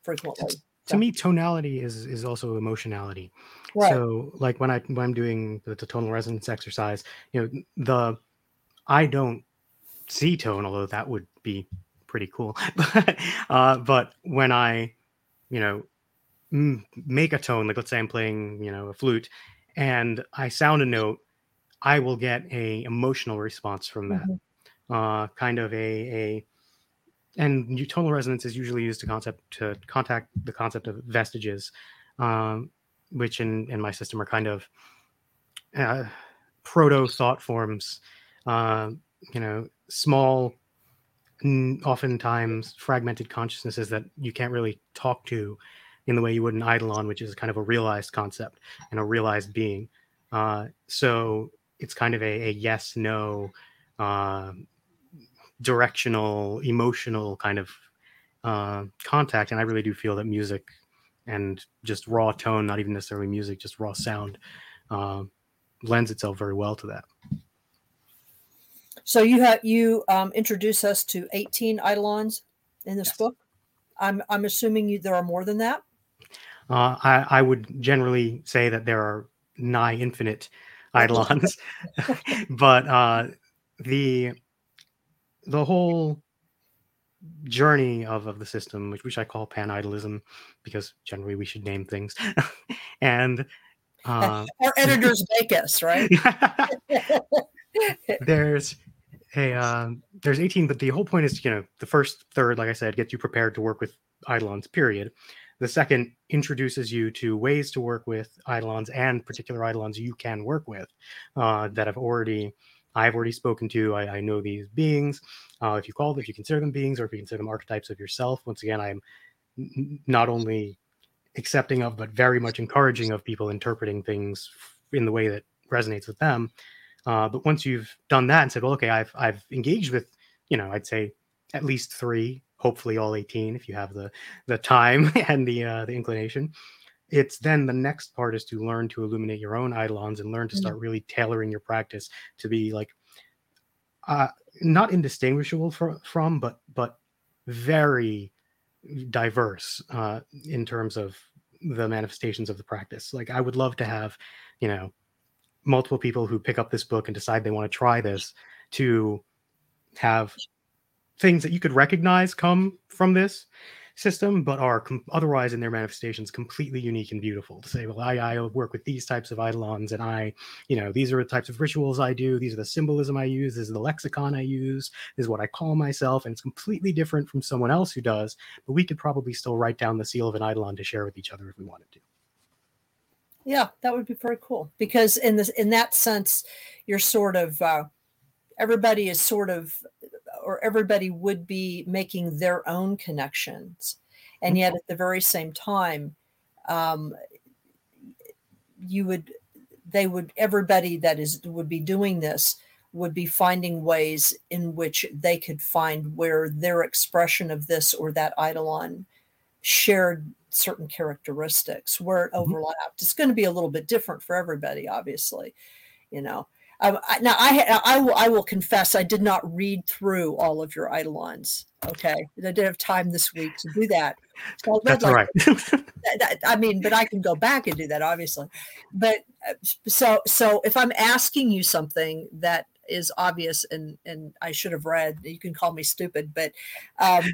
frequently. To, to me, tonality is is also emotionality. Right. So, like when I when I'm doing the, the tonal resonance exercise, you know, the I don't see tone, although that would be pretty cool. uh, but when I, you know, m- make a tone, like let's say I'm playing, you know, a flute, and I sound a note, I will get a emotional response from that. Mm-hmm. Uh, kind of a a and tonal resonance is usually used to concept to contact the concept of vestiges, um, which in in my system are kind of uh, proto thought forms. Uh, you know, small, oftentimes fragmented consciousnesses that you can't really talk to in the way you would an eidolon, which is kind of a realized concept and a realized being. Uh, so it's kind of a, a yes no uh, directional, emotional kind of uh, contact. And I really do feel that music and just raw tone, not even necessarily music, just raw sound, uh, lends itself very well to that. So you have you um, introduce us to 18 eidolons in this yes. book. I'm I'm assuming you, there are more than that. Uh, I, I would generally say that there are nigh infinite eidolons, but uh, the the whole journey of, of the system, which, which I call pan idolism, because generally we should name things. and uh, our editors make us, right? there's a uh, there's 18, but the whole point is, you know, the first third, like I said, gets you prepared to work with Eidolons, period. The second introduces you to ways to work with Eidolons and particular Eidolons you can work with uh, that have already I've already spoken to. I, I know these beings. Uh, if you call them, if you consider them beings, or if you consider them archetypes of yourself, once again, I'm not only accepting of, but very much encouraging of people interpreting things in the way that resonates with them. Uh, but once you've done that and said, well, okay, I've I've engaged with, you know, I'd say at least three, hopefully all 18, if you have the the time and the uh, the inclination it's then the next part is to learn to illuminate your own eidolons and learn to start mm-hmm. really tailoring your practice to be like uh not indistinguishable from from but but very diverse uh in terms of the manifestations of the practice. Like I would love to have, you know, multiple people who pick up this book and decide they want to try this to have things that you could recognize come from this system, but are com- otherwise in their manifestations completely unique and beautiful. To say, well, I, I work with these types of eidolons, and I, you know, these are the types of rituals I do. These are the symbolism I use. This is the lexicon I use. This is what I call myself, and it's completely different from someone else who does. But we could probably still write down the seal of an eidolon to share with each other if we wanted to. Yeah, that would be very cool because in this in that sense, you're sort of uh, everybody is sort of or everybody would be making their own connections. And yet at the very same time um, you would they would everybody that is would be doing this would be finding ways in which they could find where their expression of this or that eidolon shared certain characteristics where it mm-hmm. overlapped. It's going to be a little bit different for everybody obviously you know um, I, now I, I will I will confess I did not read through all of your eidolons. Okay, I didn't have time this week to do that. So That's like, right. that, I mean, but I can go back and do that, obviously. But uh, so so if I'm asking you something that is obvious and and I should have read, you can call me stupid, but um,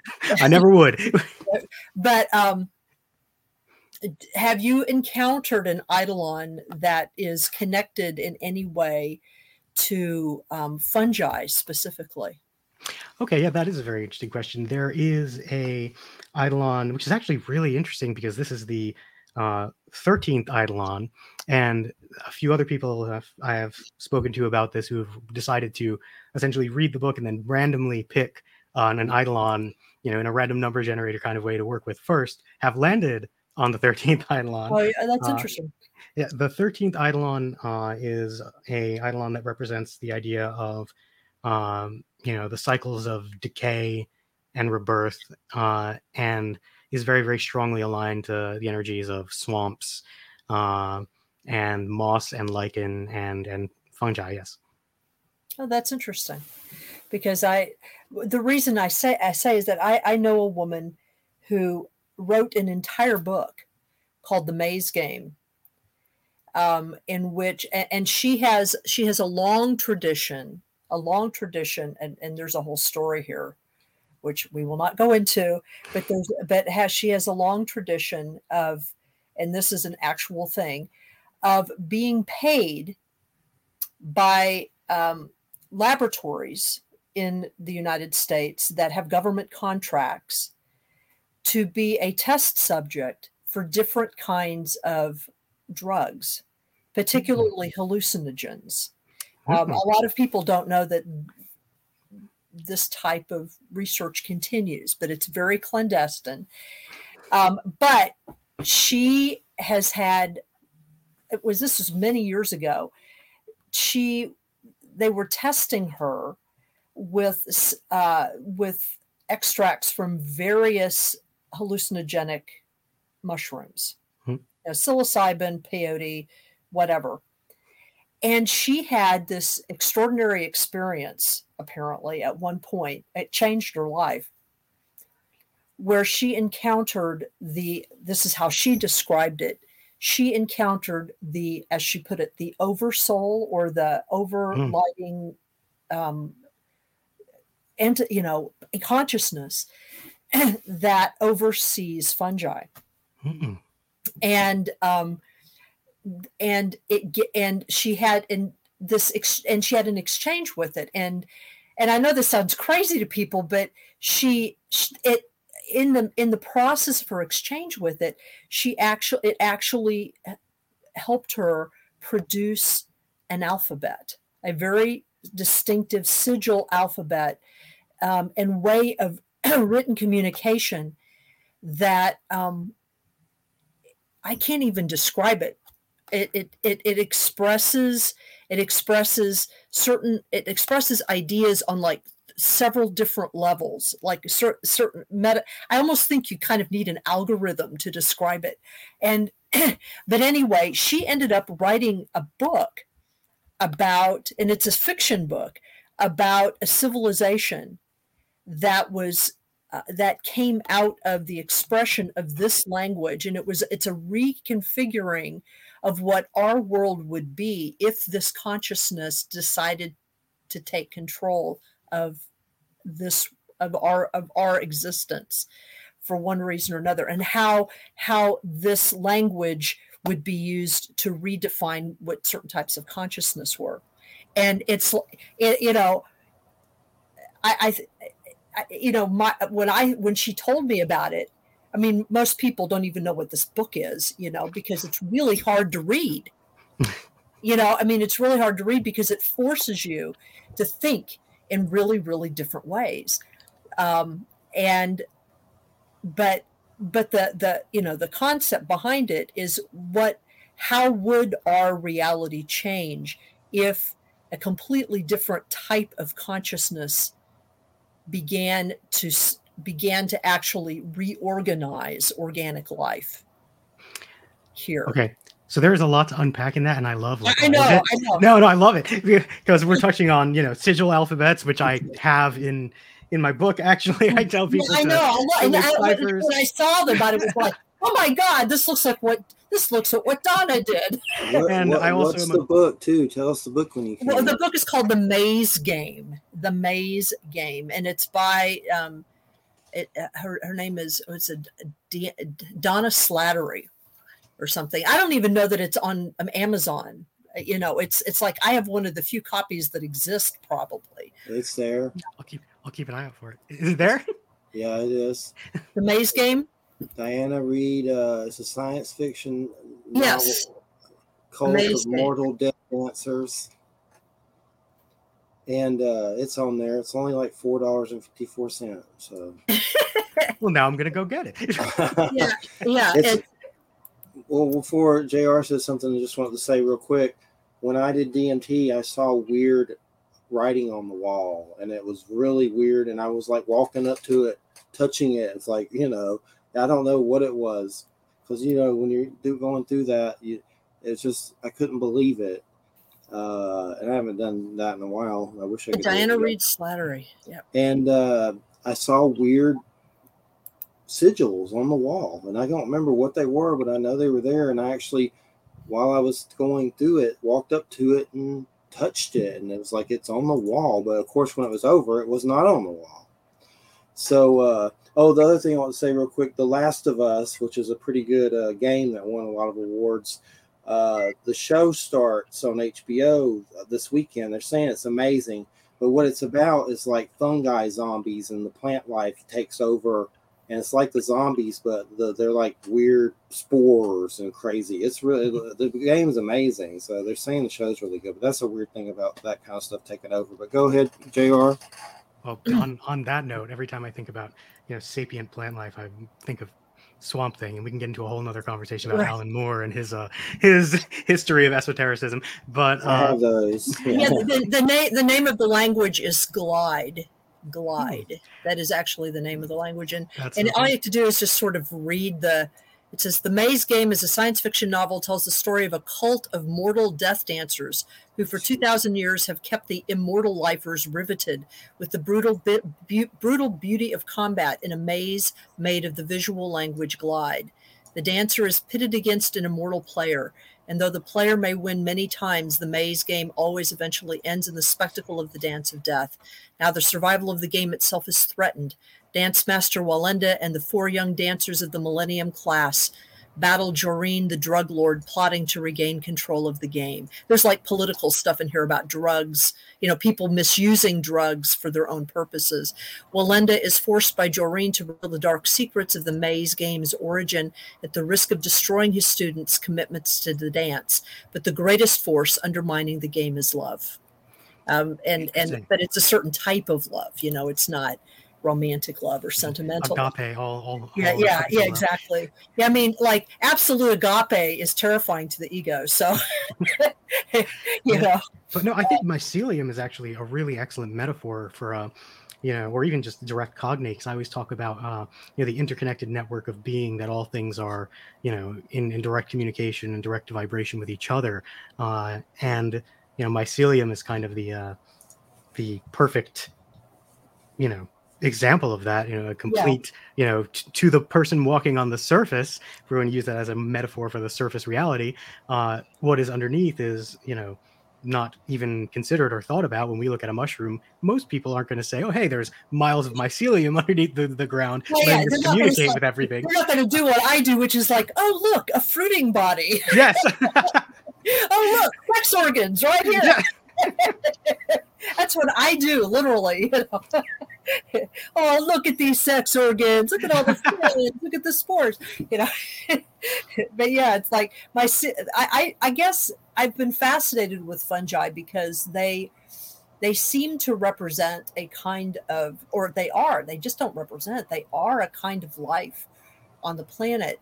I never would. but um, have you encountered an eidolon that is connected in any way to um, fungi specifically? Okay, yeah, that is a very interesting question. There is a eidolon, which is actually really interesting because this is the uh, 13th eidolon, and a few other people have, I have spoken to about this who have decided to essentially read the book and then randomly pick on an eidolon, you know, in a random number generator kind of way to work with first, have landed on the 13th eidolon. Oh, yeah, that's uh, interesting. Yeah, the 13th eidolon uh, is a eidolon that represents the idea of, um, you know, the cycles of decay and rebirth, uh, and is very, very strongly aligned to the energies of swamps uh, and moss and lichen and and fungi. Yes. Oh, that's interesting, because I, the reason I say I say is that I I know a woman who wrote an entire book called The Maze Game, um, in which and she has she has a long tradition, a long tradition, and, and there's a whole story here, which we will not go into, but there's but has she has a long tradition of, and this is an actual thing, of being paid by um, laboratories in the United States that have government contracts to be a test subject for different kinds of drugs, particularly mm-hmm. hallucinogens. Um, mm-hmm. a lot of people don't know that this type of research continues, but it's very clandestine. Um, but she has had it was this was many years ago. She they were testing her with uh, with extracts from various hallucinogenic mushrooms, hmm. you know, psilocybin, peyote, whatever. And she had this extraordinary experience, apparently, at one point. It changed her life, where she encountered the, this is how she described it. She encountered the, as she put it, the oversoul or the hmm. overlighting, um, and you know, consciousness that oversees fungi. Mm-mm. And um, and it and she had in this ex- and she had an exchange with it and and I know this sounds crazy to people, but she, she it in the in the process of her exchange with it, she actually it actually helped her produce an alphabet, a very distinctive sigil alphabet um, and way of written communication that um, I can't even describe it. It, it it it expresses it expresses certain it expresses ideas on like several different levels like cer- certain meta i almost think you kind of need an algorithm to describe it and but anyway she ended up writing a book about and it's a fiction book about a civilization that was uh, that came out of the expression of this language. And it was it's a reconfiguring of what our world would be if this consciousness decided to take control of this of our of our existence for one reason or another and how how this language would be used to redefine what certain types of consciousness were. And it's it, you know I, I you know my when i when she told me about it i mean most people don't even know what this book is you know because it's really hard to read. You know i mean it's really hard to read because it forces you to think in really really different ways. Um, and but but the the you know the concept behind it is what how would our reality change if a completely different type of consciousness began to began to actually reorganize organic life here okay so there's a lot to unpack in that and i love like I know, I know no no i love it because we're touching on you know sigil alphabets which i have in in my book. Actually, I tell people. I know. and I, when I saw them, I was like, "Oh my god, this looks like what this looks like what Donna did." What, and what, I also what's the a, book too? Tell us the book when you. Can. Well, the book is called The Maze Game. The Maze Game, and it's by um, it, uh, her her name is oh, it's a D, Donna Slattery or something. I don't even know that it's on um, Amazon you know it's it's like i have one of the few copies that exist probably it's there i'll keep I'll keep an eye out for it. Is it there? Yeah, it is. The Maze Game. Diana Reed. Uh, it's a science fiction. Yes. called of Mortal Death Dancers. And uh, it's on there. It's only like four dollars and fifty four cents. So. well, now I'm gonna go get it. yeah, yeah. It's, well, before Jr. says something, I just wanted to say real quick. When I did DMT, I saw weird writing on the wall and it was really weird and i was like walking up to it touching it it's like you know i don't know what it was because you know when you're going through that you it's just i couldn't believe it. Uh and i haven't done that in a while. I wish i could diana reed slattery. Yeah and uh i saw weird sigils on the wall and i don't remember what they were but i know they were there and i actually while i was going through it walked up to it and touched it and it was like it's on the wall but of course when it was over it was not on the wall. So uh, oh the other thing i want to say real quick the last of us which is a pretty good uh, game that won a lot of awards uh, the show starts on hbo this weekend they're saying it's amazing but what it's about is like fungi zombies and the plant life takes over and it's like the zombies, but the, they're like weird spores and crazy. It's really the game is amazing. So they're saying the show's really good, but that's a weird thing about that kind of stuff taking over. But go ahead, Jr. Well, on on that note, every time I think about you know sapient plant life, I think of Swamp Thing, and we can get into a whole nother conversation about right. Alan Moore and his uh his history of esotericism. But uh, those. Yeah, yeah the, the name the name of the language is Glide. Glide. Hmm. That is actually the name of the language. And, and all you have to do is just sort of read the. It says The Maze Game is a science fiction novel, tells the story of a cult of mortal death dancers who, for 2,000 years, have kept the immortal lifers riveted with the brutal, bu- brutal beauty of combat in a maze made of the visual language glide. The dancer is pitted against an immortal player, and though the player may win many times, the maze game always eventually ends in the spectacle of the dance of death. Now the survival of the game itself is threatened. Dance Master Walenda and the four young dancers of the Millennium class battle Joreen, the drug lord, plotting to regain control of the game. There's like political stuff in here about drugs, you know, people misusing drugs for their own purposes. Walenda is forced by Joreen to reveal the dark secrets of the maze game's origin at the risk of destroying his students' commitments to the dance. But the greatest force undermining the game is love. Um, and and but it's a certain type of love, you know, it's not romantic love or sentimental agape all, all yeah all yeah yeah exactly. Yeah i mean like absolute agape is terrifying to the ego so you yeah. know. but no i think mycelium is actually a really excellent metaphor for uh you know or even just direct cognate because i always talk about uh you know the interconnected network of being that all things are you know in, in direct communication and direct vibration with each other uh and you know mycelium is kind of the uh the perfect you know example of that. You know, a complete, you know, t- to the person walking on the surface. If we're going to use that as a metaphor for the surface reality, uh, what is underneath is, you know, not even considered or thought about when we look at a mushroom. Most people aren't going to say, "Oh, hey, there's miles of mycelium underneath the, the ground, well, yeah, they're us not communicate with everything." They're not going to do what I do, which is like, oh look, a fruiting body. yes, Oh look, sex organs right here. Yeah. That's what I do, literally. You know? oh, look at these sex organs! Look at all the fins! Look at the spores! You know. but yeah, it's like my. I, I I guess I've been fascinated with fungi because they they seem to represent a kind of, or they are. They just don't represent. They are a kind of life on the planet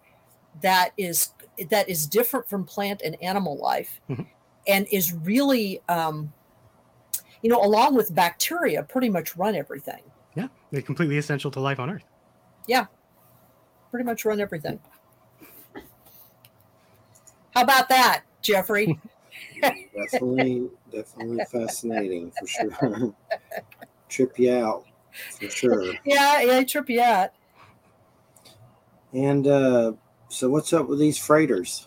that is that is different from plant and animal life, Mhm. and is really. Um, you know, along with bacteria, pretty much run everything. yeah, they're completely essential to life on Earth. Yeah, pretty much run everything. How about that, Jeffrey? definitely, definitely fascinating for sure. Trip you out for sure. yeah, yeah, trip you out. And uh, so, what's up with these freighters?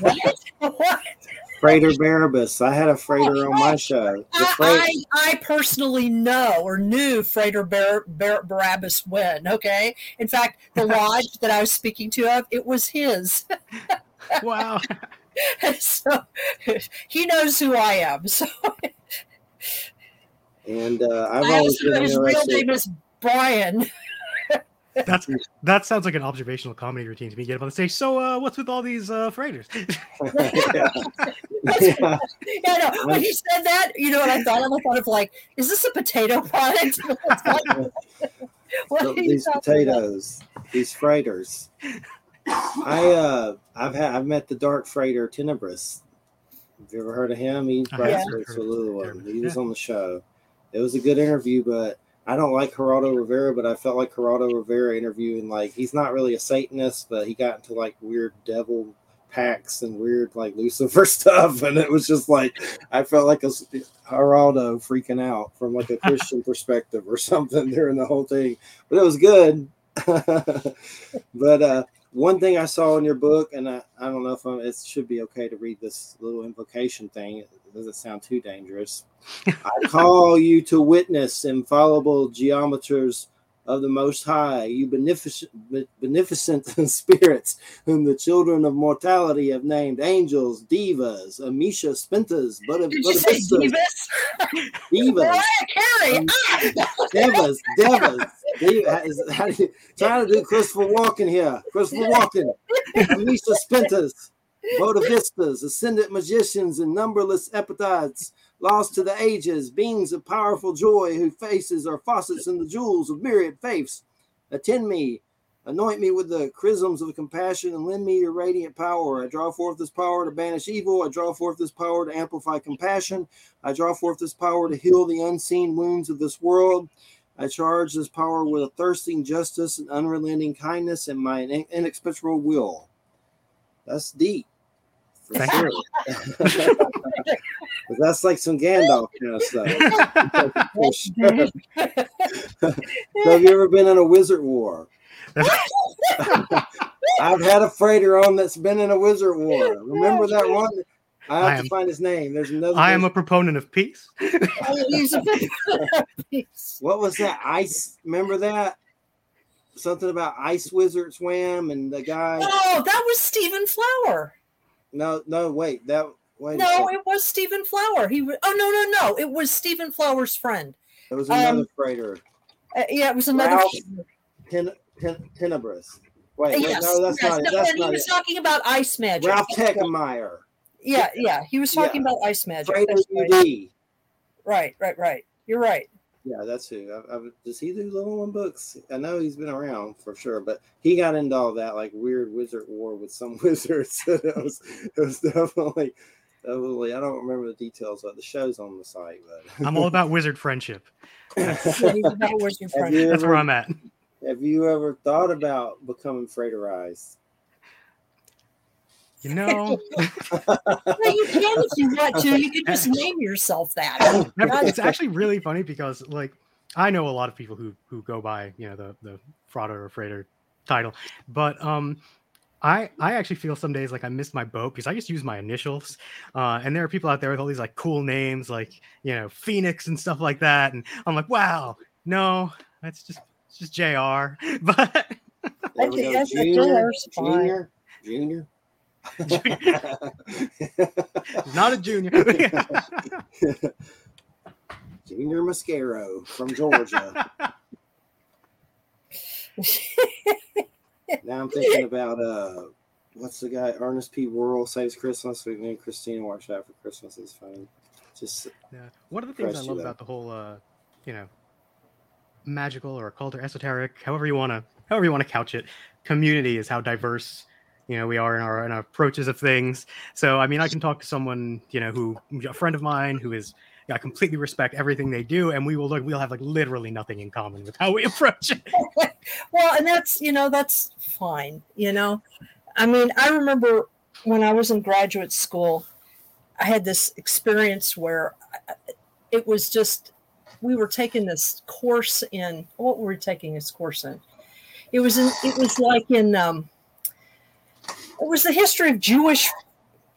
What? what? Frater Barrabbas. I had a frater on my show. The I, freight, I, I personally know or knew Frater Bar, Bar, Barrabbas when. Okay, in fact, the lodge that I was speaking to of it was his. Wow. so he knows who I am. So and uh, I've I always been his real name is Brian. That's that sounds like an observational comedy routine to me. Get up on the stage. So, uh, what's with all these uh, fraters? yeah. Yeah. Yeah, no. When he said that, you know what I thought of? I thought of like, is this a potato product? What So these talking about? potatoes, these fraters. I uh, I've had I've met the dark frater Tenebris. Have you ever heard of him? He I writes have. for it's a little one. He was Yeah. on the show. It was a good interview, but I don't like Geraldo Rivera, but I felt like Geraldo Rivera interviewing like he's not really a Satanist, but he got into like weird devil pacts and weird like Lucifer stuff, and it was just like I felt like a Geraldo freaking out from like a Christian perspective or something during the whole thing, but it was good. but uh, one thing I saw in your book, and I, I don't know if I'm, it should be okay to read this little invocation thing. It doesn't sound too dangerous. I call you to witness infallible geometers of the Most High, you beneficent, beneficent spirits, whom the children of mortality have named angels, divas, amesha, spentas, Did you say buddha, Divas? divas, Carey. Um, Ah! devas, devas. You- Trying to do Christopher Walken here. Christopher Walken, Amesha Spentas, Bodavistas, ascendant magicians, and numberless epithets, lost to the ages, beings of powerful joy, whose faces are faucets in the jewels of myriad faiths. Attend me, anoint me with the chrisms of compassion, and lend me your radiant power. I draw forth this power to banish evil. I draw forth this power to amplify compassion. I draw forth this power to heal the unseen wounds of this world. I charge this power with a thirsting justice and unrelenting kindness and my in- inexpressible will. That's deep. For Thank sure. 'Cause that's like some Gandalf kind of stuff. For sure. so have you ever been in a wizard war? I've had a frater on that's been in a wizard war. Remember that one? I have I to find his name. There's another. I am a proponent of peace. He's a piece. What was that? Ice. Remember that? Something about ice wizard swam and the guy. Oh, that was Stephen Flower. No, no, wait. That wait. No, it was Stephen Flower. He was, oh no no no! It was Stephen Flower's friend. it was another um, frater. Uh, yeah, it was another. Ralph Ten, ten, Tenebris. Wait, wait, yes, no, that's yes. not it. That's and he was it. talking about ice magic. Ralph Tegtmeier. Yeah, yeah, he was talking Yeah. about ice magic. Frater right. Right, right, right. You're right. Yeah, that's who. I, I, does he do little one books? I know he's been around for sure, but he got into all that like weird wizard war with some wizards. it was, it was definitely, definitely. I don't remember the details but the show's on the site, but I'm all about wizard friendship. Yeah, about wizard Have friend. you That's where I'm at. have you ever thought about becoming fraterized? You know, Well, you can if you want to. You can just name yourself that. it's actually really funny because like I know a lot of people who who go by you know the the frauder or frater title, but um, I I actually feel some days like I missed my boat because I just use my initials, uh, and there are people out there with all these like cool names like you know Phoenix and stuff like that, and I'm like, wow, no, that's just it's just Jr. But There we go. Junior, junior, junior. not a junior. Junior Mascaro from Georgia. now I'm thinking about uh, what's the guy? Ernest P. Worrell saves Christmas. We named Christina watch out for Christmas is fine. Just yeah. One of the things I love though. about the whole, uh, you know, magical or occult or esoteric, however you want to, however you want to couch it, community is how diverse, you know, we are in our in our approaches of things. So, I mean, I can talk to someone, you know, who a friend of mine who is. I completely respect everything they do, and we will look. We'll have like literally nothing in common with how we approach it. Well, and that's you know that's fine. You know, I mean, I remember when I was in graduate school, I had this experience where it was just we were taking this course in what were we taking this course in? It was in it was like in um, it was the history of Jewish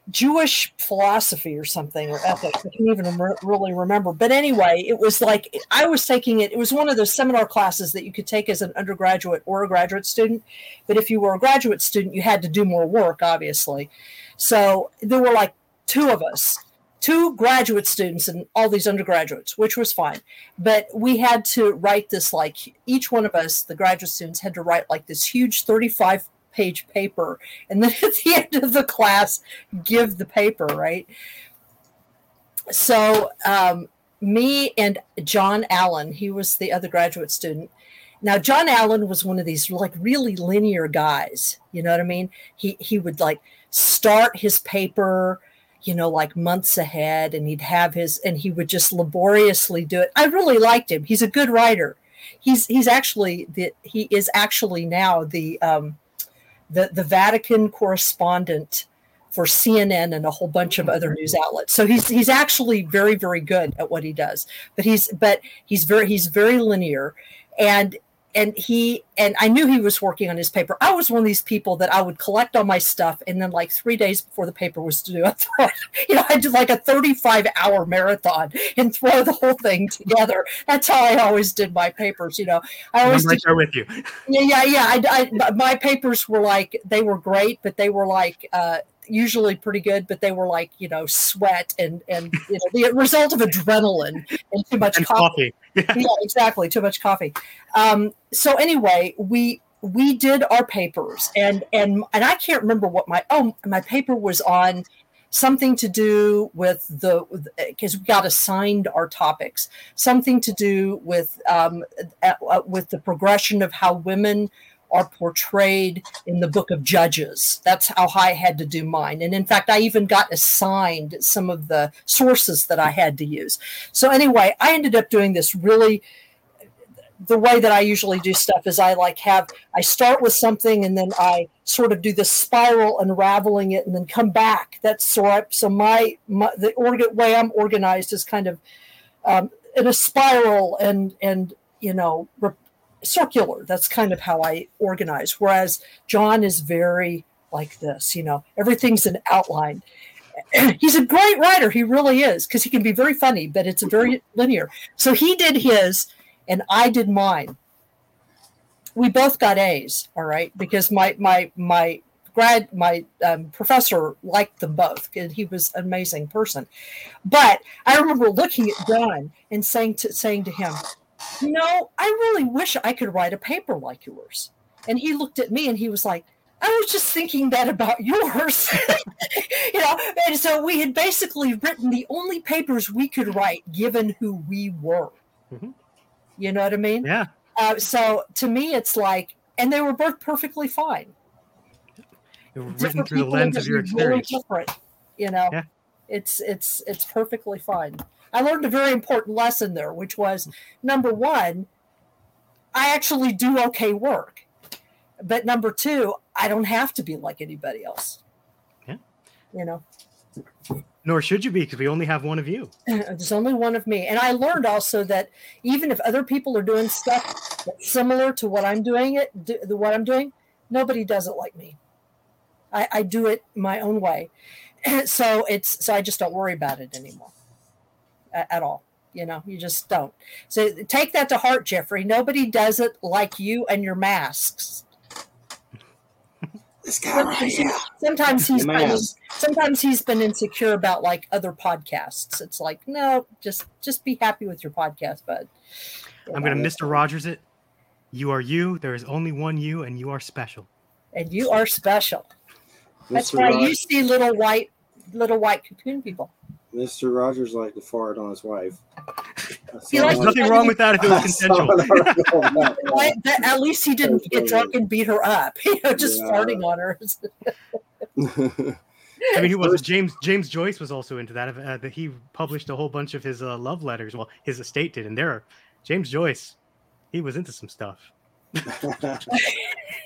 Jewish philosophy or something or ethics. I can't even re- really remember. But anyway, it was like I was taking it. It was one of those seminar classes that you could take as an undergraduate or a graduate student. But if you were a graduate student, you had to do more work, obviously. So there were like two of us, two graduate students and all these undergraduates, which was fine. But we had to write this like each one of us, the graduate students, had to write like this huge 35 page paper. And then at the end of the class, give the paper, right? So um, me and John Allen, he was the other graduate student. Now John Allen was one of these like really linear guys. You know what I mean? He he would like start his paper, you know, like months ahead, and he'd have his and he would just laboriously do it. I really liked him. He's a good writer. He's he's actually the he is actually now the um, the the Vatican correspondent for CNN and a whole bunch of other news outlets. So he's he's actually very very good at what he does. But he's but he's very he's very linear, and and he and I knew he was working on his paper. I was one of these people that I would collect all my stuff, and then like three days before the paper was due, I thought, you know, I did like a thirty-five hour marathon and throw the whole thing together. That's how I always did my papers. You know, I always I'm right did with you. yeah, yeah, yeah. I, I, my papers were like they were great, but they were like uh, usually pretty good, but they were like you know sweat and and you know the result of adrenaline and too much And coffee. coffee. Yeah. Yeah, exactly, too much coffee. Um, so anyway, we we did our papers, and and and I can't remember what my oh my paper was on something to do with the because we got assigned our topics something to do with um, uh, uh, with the progression of how women are portrayed in the book of judges. That's how i had to do mine. And in fact i even got assigned some of the sources that i had to use. So anyway i ended up doing this really the way that i usually do stuff is i like have i start with something and then i sort of do this spiral unraveling it and then come back. That's sort so my, my the organ way i'm organized is kind of um, in a spiral and and you know re- circular. That's kind of how i organize. Whereas john is very like this you know everything's an outline. He's a great writer. He really is because he can be very funny but it's a very linear. So he did his and i did mine. We both got a's all right? Because my my my grad my um, professor liked them both and he was an amazing person. But i remember looking at john and saying to saying to him you know i really wish i could write a paper like yours and he looked at me and he was like I was just thinking that about yours. you know, and so we had basically written the only papers we could write given who we were. Mhm. You know what I mean? Yeah. Uh, so to me, it's like, and they were both perfectly fine. Written through the lens of your really experience. different, you know, Yeah. it's it's it's perfectly fine. I learned a very important lesson there, which was number one, I actually do okay work. But number two, I don't have to be like anybody else. Yeah. You know. Nor should you be, because we only have one of you. There's only one of me. And I learned also that even if other people are doing stuff similar to what I'm doing it, do, the, what I'm doing, nobody does it like me. I, I do it my own way. so it's so I just don't worry about it anymore at, at all. You know, you just don't. So take that to heart, Jeffrey. Nobody does it like you and your masks. This guy right Sometimes, here. sometimes he's The been, sometimes he's been insecure about like other podcasts. It's like no, just just be happy with your podcast, bud. I'm going to Mr. Rogers it. You are you. There is only one you, and you are special. and you are special. That's Mr. why Rog- you see little white little white cocoon people. Mr. Rogers liked to fart on his wife. He likes There's nothing wrong with that if it was consensual. an that. Right? That- at least he didn't get drunk and beat her up. You know, just Yeah. farting on her. I mean, who was it? James James Joyce was also into that. Uh, that he published a whole bunch of his uh, love letters. Well, his estate did, and there, James Joyce, he was into some stuff.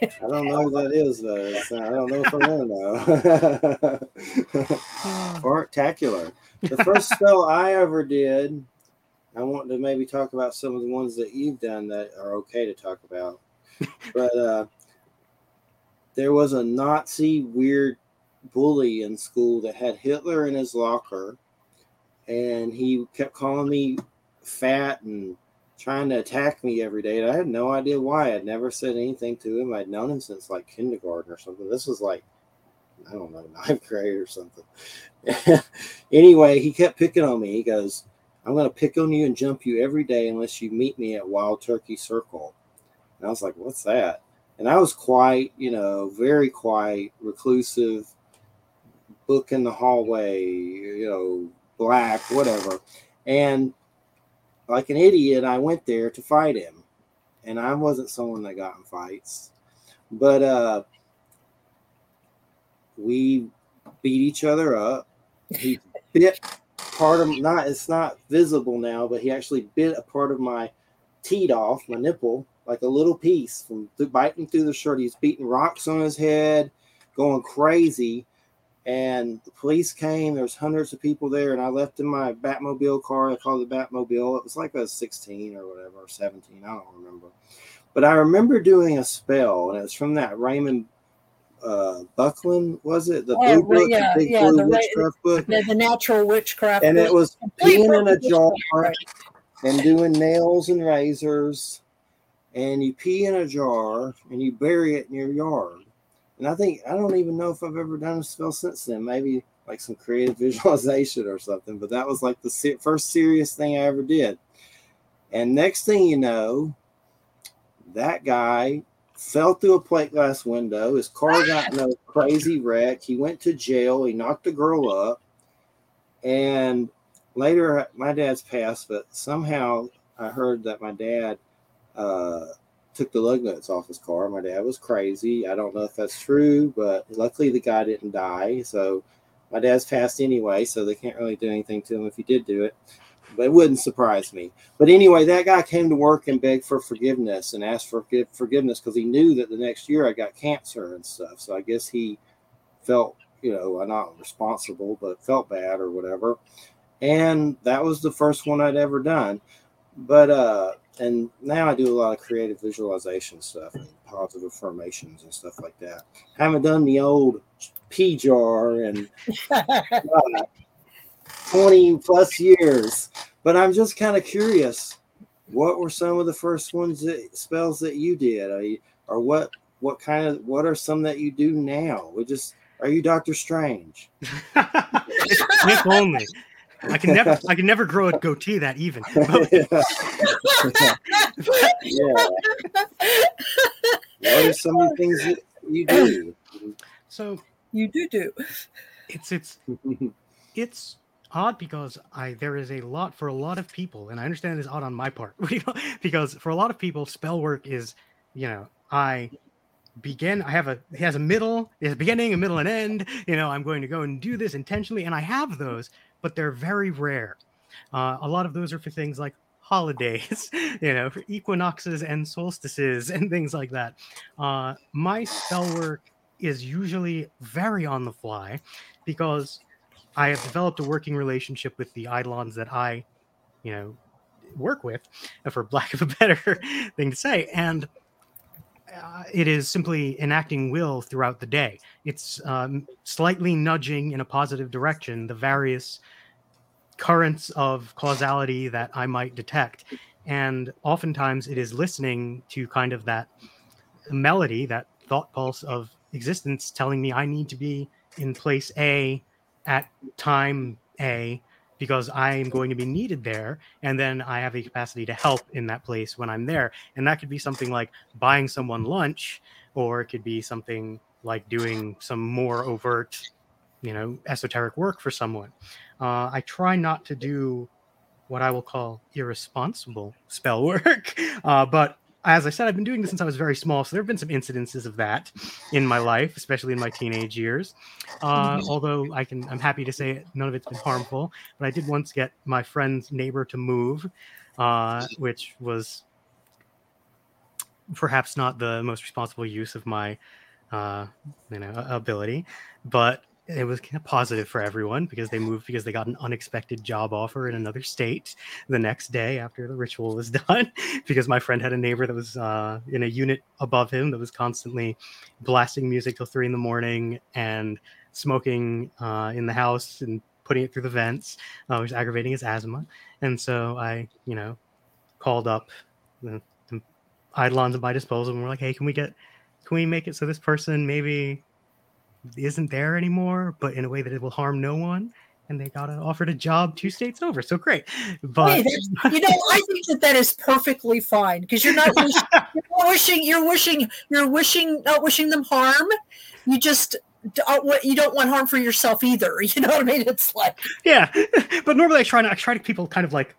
I don't know who that is though. I don't know if I know. Fartacular. The first spell I ever did. I want to maybe talk about some of the ones that you've done that are okay to talk about. But uh, there was a Nazi weird bully in school that had Hitler in his locker, and he kept calling me fat and trying to attack me every day. And I had no idea why. I'd never said anything to him. I'd known him since like kindergarten or something. This was like, I don't know, ninth grade or something. anyway, he kept picking on me. He goes, I'm going to pick on you and jump you every day unless you meet me at Wild Turkey Circle. And I was like, what's that? And I was quite, you know, very quiet, reclusive, book in the hallway, you know, black, whatever. And like an idiot, I went there to fight him. And I wasn't someone that got in fights. But uh we beat each other up. He bit part of not it's not visible now, but he actually bit a part of my teat off, my nipple, like a little piece from biting through the shirt. He's beating rocks on his head, going crazy. And the police came. There was hundreds of people there, and I left in my Batmobile car. I called the Batmobile. It was like a 16 or whatever, or 17. I don't remember. But I remember doing a spell, and it was from that Raymond uh, Buckland, was it? The Oh, blue book, yeah, the big yeah, blue the witchcraft book. The, the natural witchcraft. And it was peeing in a jar right. and doing nails and razors. And you pee in a jar and you bury it in your yard. And I think, I don't even know if I've ever done a spell since then. Maybe like some creative visualization or something. But that was like the se- first serious thing I ever did. And next thing you know, that guy fell through a plate glass window. His car got in a crazy wreck. He went to jail. He knocked a girl up. And later, my dad's passed, but somehow I heard that my dad uh, took the lug nuts off his car. My dad was crazy. I don't know if that's true, but luckily the guy didn't die. So my dad's passed anyway, so they can't really do anything to him if he did do it. But it wouldn't surprise me. But anyway, that guy came to work and begged for forgiveness and asked for forgive- forgiveness because he knew that the next year I got cancer and stuff. So I guess he felt, you know, not responsible, but felt bad or whatever. And that was the first one I'd ever done. But uh and now I do a lot of creative visualization stuff and positive affirmations and stuff like that. haven't done the old pee jar and uh, 20 plus years. But I'm just kind of curious. What were some of the first ones that spells that you did? Are you, or what what kind of what are some that you do now? We just are you Doctor Strange? if only. I can never, I can never grow a goatee that even. Oh. yeah. What are some of the things that you do? So you do do. it's it's it's odd because I there is a lot for a lot of people, and I understand it's odd on my part because for a lot of people, spell work is you know I begin I have a it has a middle, it has a beginning, a middle, and end. You know I'm going to go and do this intentionally, and I have those, but they're very rare. Uh, a lot of those are for things like holidays, you know, for equinoxes and solstices and things like that. Uh, my spell work is usually very on the fly because I have developed a working relationship with the Eidolons that I, you know, work with, for lack of a better thing to say, and uh, it is simply enacting will throughout the day. It's um, slightly nudging in a positive direction the various currents of causality that I might detect. And oftentimes it is listening to kind of that melody, that thought pulse of existence telling me I need to be in place A at time A because I am going to be needed there. And then I have the capacity to help in that place when I'm there. And that could be something like buying someone lunch, or it could be something like doing some more overt, you know, esoteric work for someone. Uh, I try not to do what I will call irresponsible spell work, uh, but as I said, I've been doing this since I was very small, so there have been some incidences of that in my life, especially in my teenage years. Uh, mm-hmm. although I can, I'm happy to say none of it's been harmful. But I did once get my friend's neighbor to move, uh, which was perhaps not the most responsible use of my, uh, you know, ability. But it was kind of positive for everyone because they moved because they got an unexpected job offer in another state the next day after the ritual was done because my friend had a neighbor that was uh, in a unit above him that was constantly blasting music till three in the morning and smoking uh, in the house and putting it through the vents uh, was aggravating his asthma. And so i you know called up the, the eidolons at my disposal and we're like hey can we get can we make it so this person maybe isn't there anymore, but in a way that it will harm no one. And they got offered a job two states over, so great. But you know, I think that that is perfectly fine because you're not wishing, you're wishing, you're wishing, you're wishing, not wishing them harm. You just uh, you don't want harm for yourself either. You know what I mean? It's like yeah, but normally I try to I try to people kind of like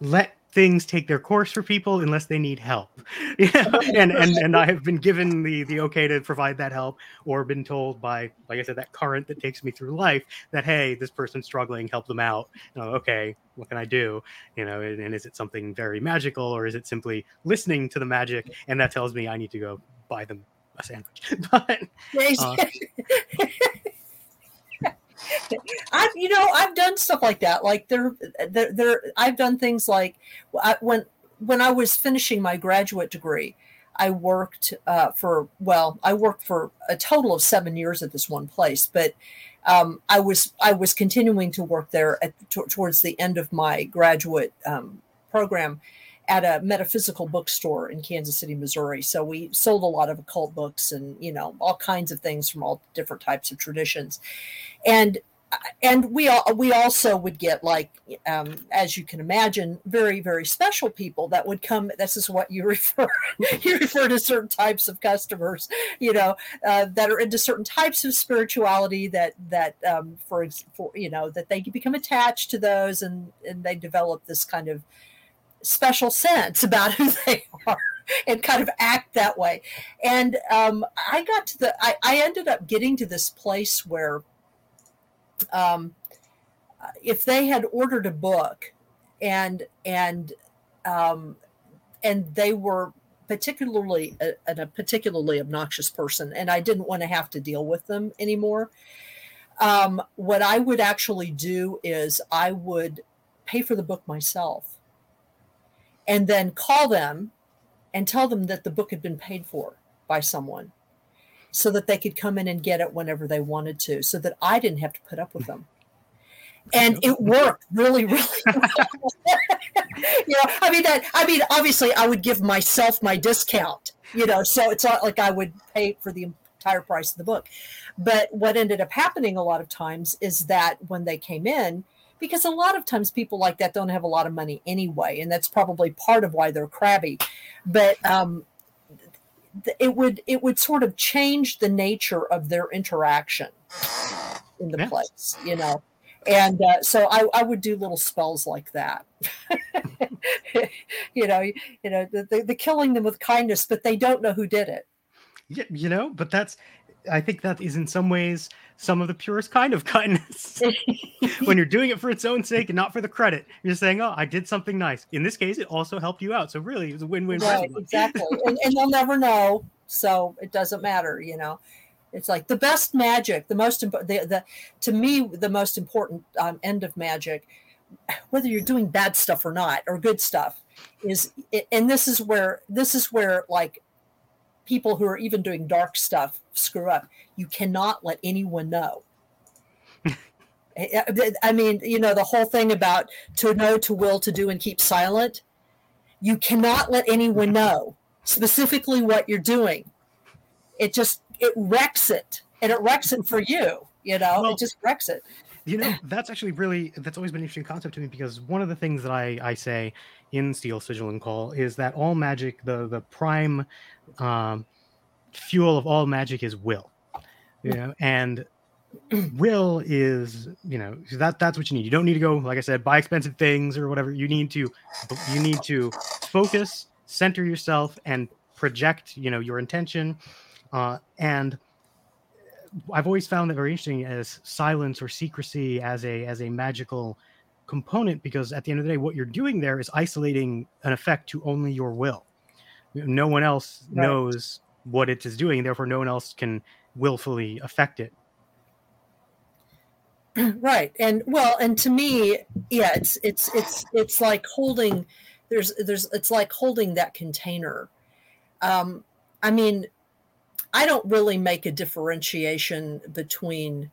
let things take their course for people unless they need help. and and and I have been given the the okay to provide that help, or been told by, like I said, that current that takes me through life that hey, this person's struggling, help them out. okay, what can I do? You know, and, and is it something very magical, or is it simply listening to the magic, and that tells me I need to go buy them a sandwich? but uh, I've you know I've done stuff like that. Like there, there, there I've done things like I, when when I was finishing my graduate degree, I worked uh, for well, I worked for a total of seven years at this one place, but um, I was I was continuing to work there at t- towards the end of my graduate um, program at a metaphysical bookstore in Kansas City, Missouri. So we sold a lot of occult books and you know all kinds of things from all different types of traditions, and and we all we also would get like um, as you can imagine very very special people that would come this is what you refer you refer to certain types of customers you know uh, that are into certain types of spirituality that that um, for, for you know that they become attached to those and and they develop this kind of special sense about who they are and kind of act that way. And um, I got to the, I, I, ended up getting to this place where um, if they had ordered a book and, and, um, and they were particularly a, a, particularly obnoxious person and I didn't want to have to deal with them anymore. Um, what I would actually do is I would pay for the book myself and then call them and tell them that the book had been paid for by someone so that they could come in and get it whenever they wanted to so that I didn't have to put up with them. And it worked really, really well. you know, I mean that I mean obviously I would give myself my discount, you know, so it's not like I would pay for the entire price of the book. But what ended up happening a lot of times is that when they came in, because a lot of times people like that don't have a lot of money anyway, and that's probably part of why they're crabby. But um, it would it would sort of change the nature of their interaction in the yes. place, you know. And uh, so I, I, would do little spells like that. you know, you know, the, the, the killing them with kindness, but they don't know who did it. Yeah, you know, but that's I think that is in some ways some of the purest kind of kindness. when you're doing it for its own sake and not for the credit, you're saying, "Oh, I did something nice." In this case, it also helped you out, so really, it was a win-win. Right, exactly, and, and they'll never know, so it doesn't matter, you know. It's like the best magic, the most important, the, the, to me, the most important um, end of magic, whether you're doing bad stuff or not, or good stuff, is, and this is where, this is where like people who are even doing dark stuff screw up. You cannot let anyone know. Eh, eh, eh, I mean, you know, the whole thing about to know, to will, to do, and keep silent. You cannot let anyone know specifically what you're doing. It just it wrecks it, and it wrecks it for you. You know, well, it just wrecks it. You know, that's actually really that's always been an interesting concept to me because one of the things that I I say in Seal Sigil and Call is that all magic, the the prime um, fuel of all magic is will. You know, and will is you know that that's what you need. You don't need to go like i said buy expensive things or whatever. You need to you need to focus center yourself and project you know your intention. Uh, and i've always found that very interesting as silence or secrecy as a as a magical component because at the end of the day what you're doing there is isolating an effect to only your will no one else right. knows what it is doing therefore no one else can willfully affect it right and well and to me yeah it's it's it's it's like holding there's there's it's like holding that container um i mean i don't really make a differentiation between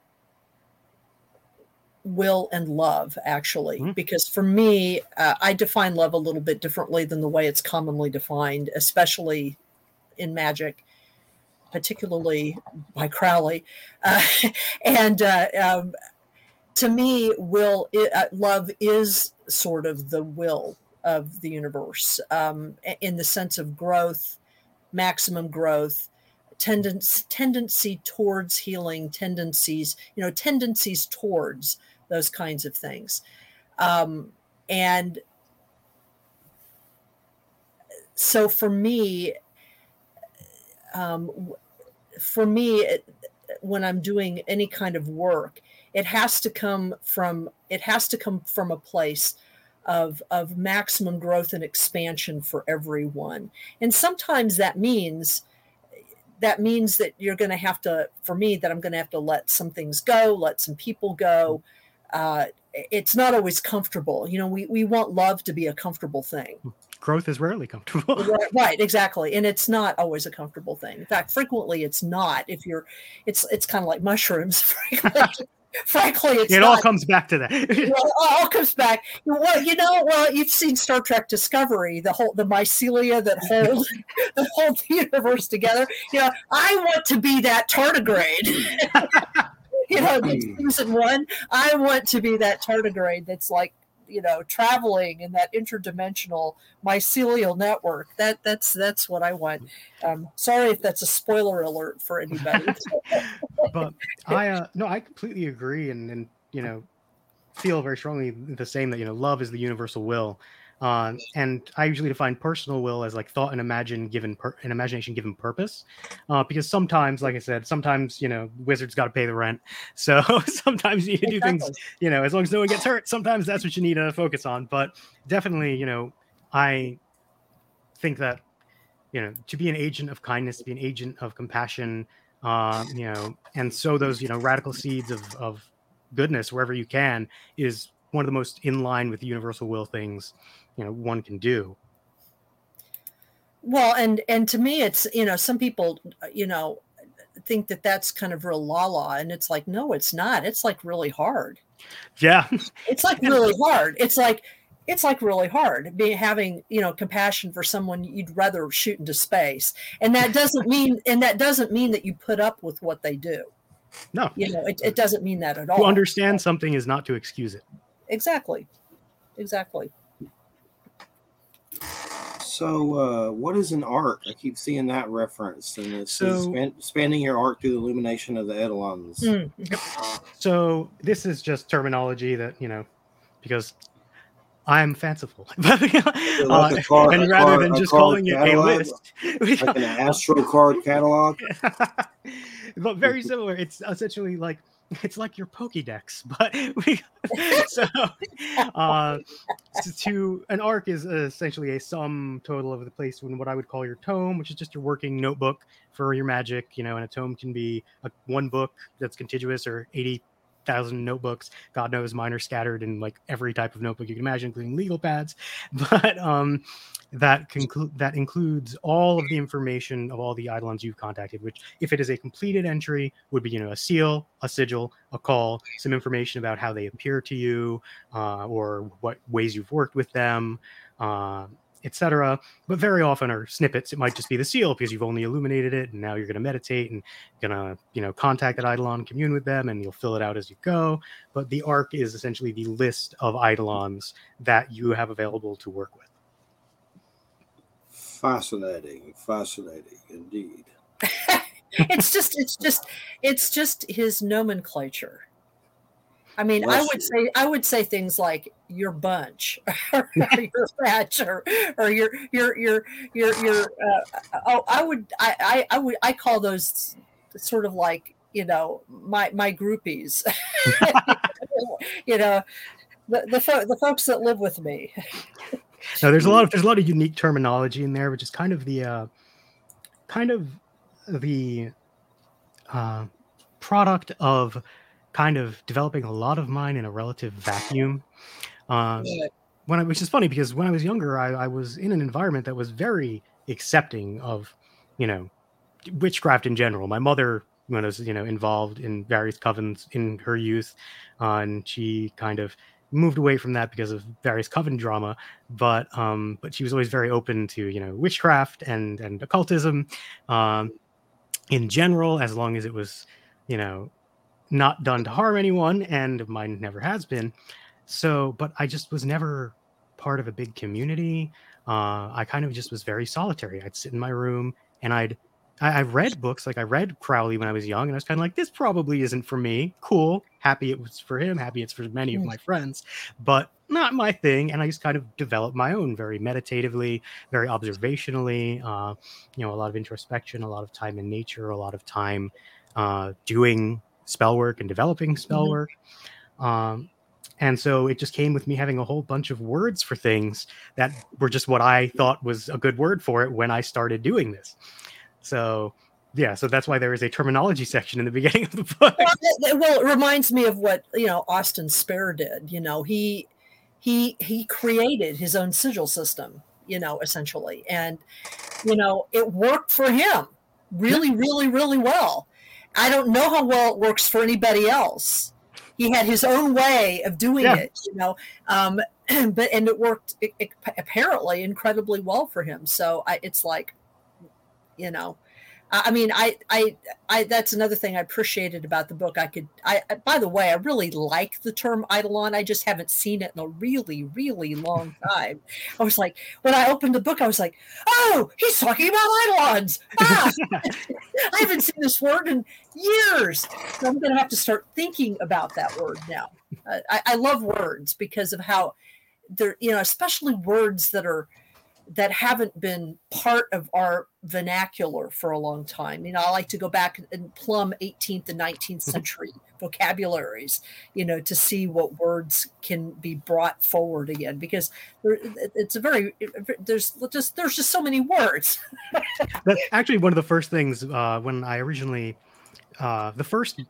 will and love actually mm-hmm. because for me uh, i define love a little bit differently than the way it's commonly defined especially in magic particularly by crowley uh, and uh, um, to me, will uh, love is sort of the will of the universe um, in the sense of growth, maximum growth, tendency tendency towards healing, tendencies you know tendencies towards those kinds of things, um, and so for me, um, for me, when I'm doing any kind of work it has to come from it has to come from a place of of maximum growth and expansion for everyone. And sometimes that means that means that you're going to have to for me that i'm going to have to let some things go let some people go uh, it's not always comfortable you know we, we want love to be a comfortable thing growth is rarely comfortable right, right, exactly and it's not always a comfortable thing in fact frequently it's not if you're it's it's kind of like mushrooms frankly, it not, all comes back to that. well, all comes back. Well, you know, well, you've seen Star Trek Discovery, the whole the mycelia that hold that hold the universe together. You know, I want to be that tardigrade. You know, season one. I want to be that tardigrade that's like you know traveling in that interdimensional mycelial network. That that's that's what i want. Um, sorry if that's a spoiler alert for anybody. But i uh no i completely agree and and you know feel very strongly the same that you know love is the universal will uh, and I usually define personal will as like thought and imagine given per- an imagination given purpose, uh, because sometimes, like I said, sometimes you know wizards got to pay the rent, so sometimes you need to do things, you know, as long as no one gets hurt. Sometimes that's what you need to focus on. But definitely, you know, I think that you know to be an agent of kindness, to be an agent of compassion, uh, you know, and sow those you know radical seeds of of goodness wherever you can is one of the most in line with the universal will things you know one can do. Well and and to me it's you know some people you know think that that's kind of real la la and it's like no it's not. It's like really hard. Yeah. It's like really hard. It's like it's like really hard being having you know compassion for someone you'd rather shoot into space. And that doesn't mean and that doesn't mean that you put up with what they do. No. You know it, it doesn't mean that at all. to understand something is not to excuse it. Exactly. Exactly so, uh, what is an arc? I keep seeing that reference, and it's so, span, spanning your arc through the illumination of the Eidolons. Mm. So, this is just terminology that you know, because I'm fanciful, like uh, card, and rather card, than just calling catalog, it a list, like an astro card catalog. but very similar. It's essentially like it's like your Pokédex, but we so uh, to an arc is essentially a sum total of the place in what I would call your tome, which is just your working notebook for your magic. You know, and a tome can be a, one book that's contiguous or eighty thousand notebooks. God knows mine are scattered in like every type of notebook you can imagine, including legal pads. But um, that conclude that includes all of the information of all the eidolons you've contacted. Which, if it is a completed entry, would be you know a seal, a sigil, a call, some information about how they appear to you, uh, or what ways you've worked with them. Uh, etc. But very often are snippets. It might just be the seal because you've only illuminated it, and now you're going to meditate and going to, you know, contact that eidolon, commune with them, and you'll fill it out as you go. But the arc is essentially the list of eidolons that you have available to work with. Fascinating, fascinating indeed. it's just, it's just, it's just his nomenclature. I mean, Bless I would you. say I would say things like your bunch, or your batch, or, or your your your your your. Uh, oh, I would I, I I would I call those sort of like you know my my groupies. you know, the the, fo- the folks that live with me. no, there's a lot of there's a lot of unique terminology in there, which is kind of the uh, kind of the uh, product of kind of developing a lot of mine in a relative vacuum. Um, when I, which is funny because when I was younger, I, I was in an environment that was very accepting of, you know, witchcraft in general. My mother was, you know, involved in various covens in her youth, uh, and she kind of moved away from that because of various coven drama. But um, but she was always very open to, you know, witchcraft and and occultism, um, in general, as long as it was, you know, not done to harm anyone, and mine never has been. So, but I just was never part of a big community. Uh, I kind of just was very solitary. I'd sit in my room and I'd I, I read books like I read Crowley when I was young, and I was kind of like, this probably isn't for me. Cool, happy it was for him, happy it's for many of my friends, but not my thing. And I just kind of developed my own very meditatively, very observationally. Uh, you know, a lot of introspection, a lot of time in nature, a lot of time uh, doing spell work and developing spell mm-hmm. work. Um, and so it just came with me having a whole bunch of words for things that were just what I thought was a good word for it when I started doing this. So yeah, so that's why there is a terminology section in the beginning of the book. Well, it, well, it reminds me of what you know Austin Spare did. You know, he he he created his own sigil system. You know, essentially, and you know it worked for him really, really, really well. I don't know how well it works for anybody else. He had his own way of doing yeah. it, you know. Um, but and it worked it, it, apparently incredibly well for him. So I, it's like, you know, I mean, I, I, I, that's another thing I appreciated about the book. I could, I, by the way, I really like the term Eidolon. I just haven't seen it in a really, really long time. I was like, when I opened the book, I was like, oh, he's talking about Eidolons. Ah! I haven't seen this word in years. So I'm going to have to start thinking about that word now. Uh, I, I love words because of how they're, you know, especially words that are, that haven't been part of our vernacular for a long time. You know, I like to go back and plumb 18th and 19th mm-hmm. century vocabularies, you know, to see what words can be brought forward again because there, it's a very there's just there's just so many words. That's actually one of the first things uh, when I originally uh, the first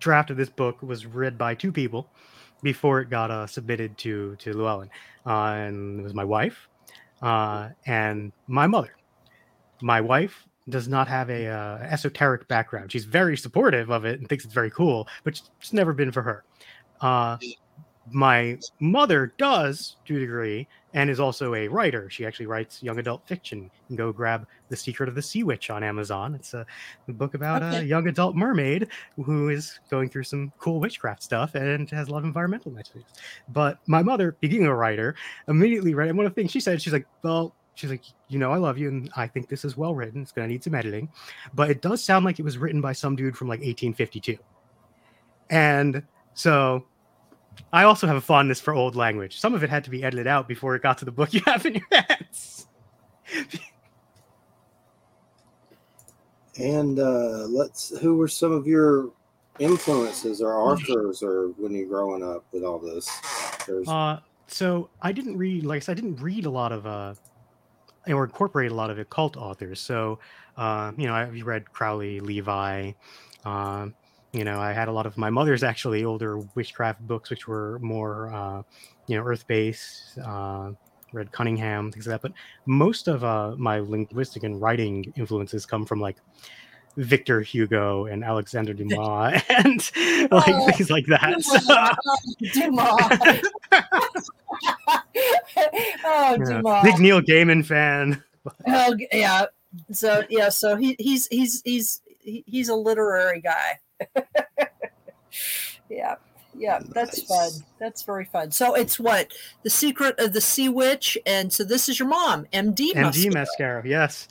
draft of this book was read by two people before it got uh, submitted to to Llewellyn, uh, and it was my wife uh, and my mother. My wife does not have a uh, esoteric background. She's very supportive of it and thinks it's very cool, but it's never been for her. Uh, my mother does to a degree and is also a writer. She actually writes young adult fiction. You can go grab The Secret of the Sea Witch on Amazon. It's a, a book about okay. a young adult mermaid who is going through some cool witchcraft stuff and has a lot of environmental messages. But my mother, being a writer, immediately read. And one of the things she said, she's like, well, she's like, you know, I love you, and I think this is well written. It's going to need some editing, but it does sound like it was written by some dude from like 1852. And so I also have a fondness for old language. Some of it had to be edited out before it got to the book you have in your hands. and uh, let's. Who were some of your influences or authors, or when you're growing up with all this? Uh, so I didn't read, like I said, I didn't read a lot of, uh, or incorporate a lot of occult authors. So, uh, you know, I read Crowley, Levi. Um, you know, I had a lot of my mother's actually older witchcraft books, which were more, uh, you know, earth based. Uh, read Cunningham, things like that. But most of uh, my linguistic and writing influences come from like Victor Hugo and Alexander Dumas and like Oh, things like that. Dumas. oh. Dumas. Big Neil Gaiman fan. Oh, yeah. So yeah, so he he's he's he's he- he's a literary guy. yeah. Yeah, that's Nice. fun. That's very fun. So it's what the secret of the sea witch, and so this is your mom, MD. MD Musco. Mascaro, yes.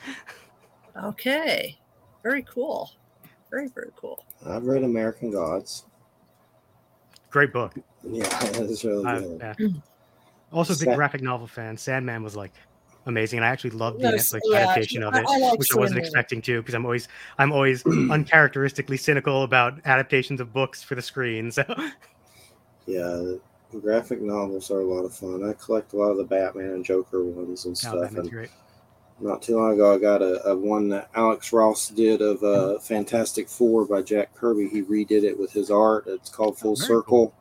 Okay, very cool. Very very cool. I've read American Gods. Great book. Yeah, it's really Uh, good. yeah. Also, a big Sa- graphic novel fan. Sandman was like amazing, and I actually loved the Yes, Netflix yeah, adaptation of it, I like which I wasn't Sandman. expecting to, because I'm always I'm always uncharacteristically cynical about adaptations of books for the screen. So Yeah, graphic novels are a lot of fun. I collect a lot of the Batman and Joker ones and oh, stuff. Batman's and not too long ago, I got a, a one that Alex Ross did of uh, Fantastic Four by Jack Kirby. He redid it with his art. It's called Full Oh, very Circle.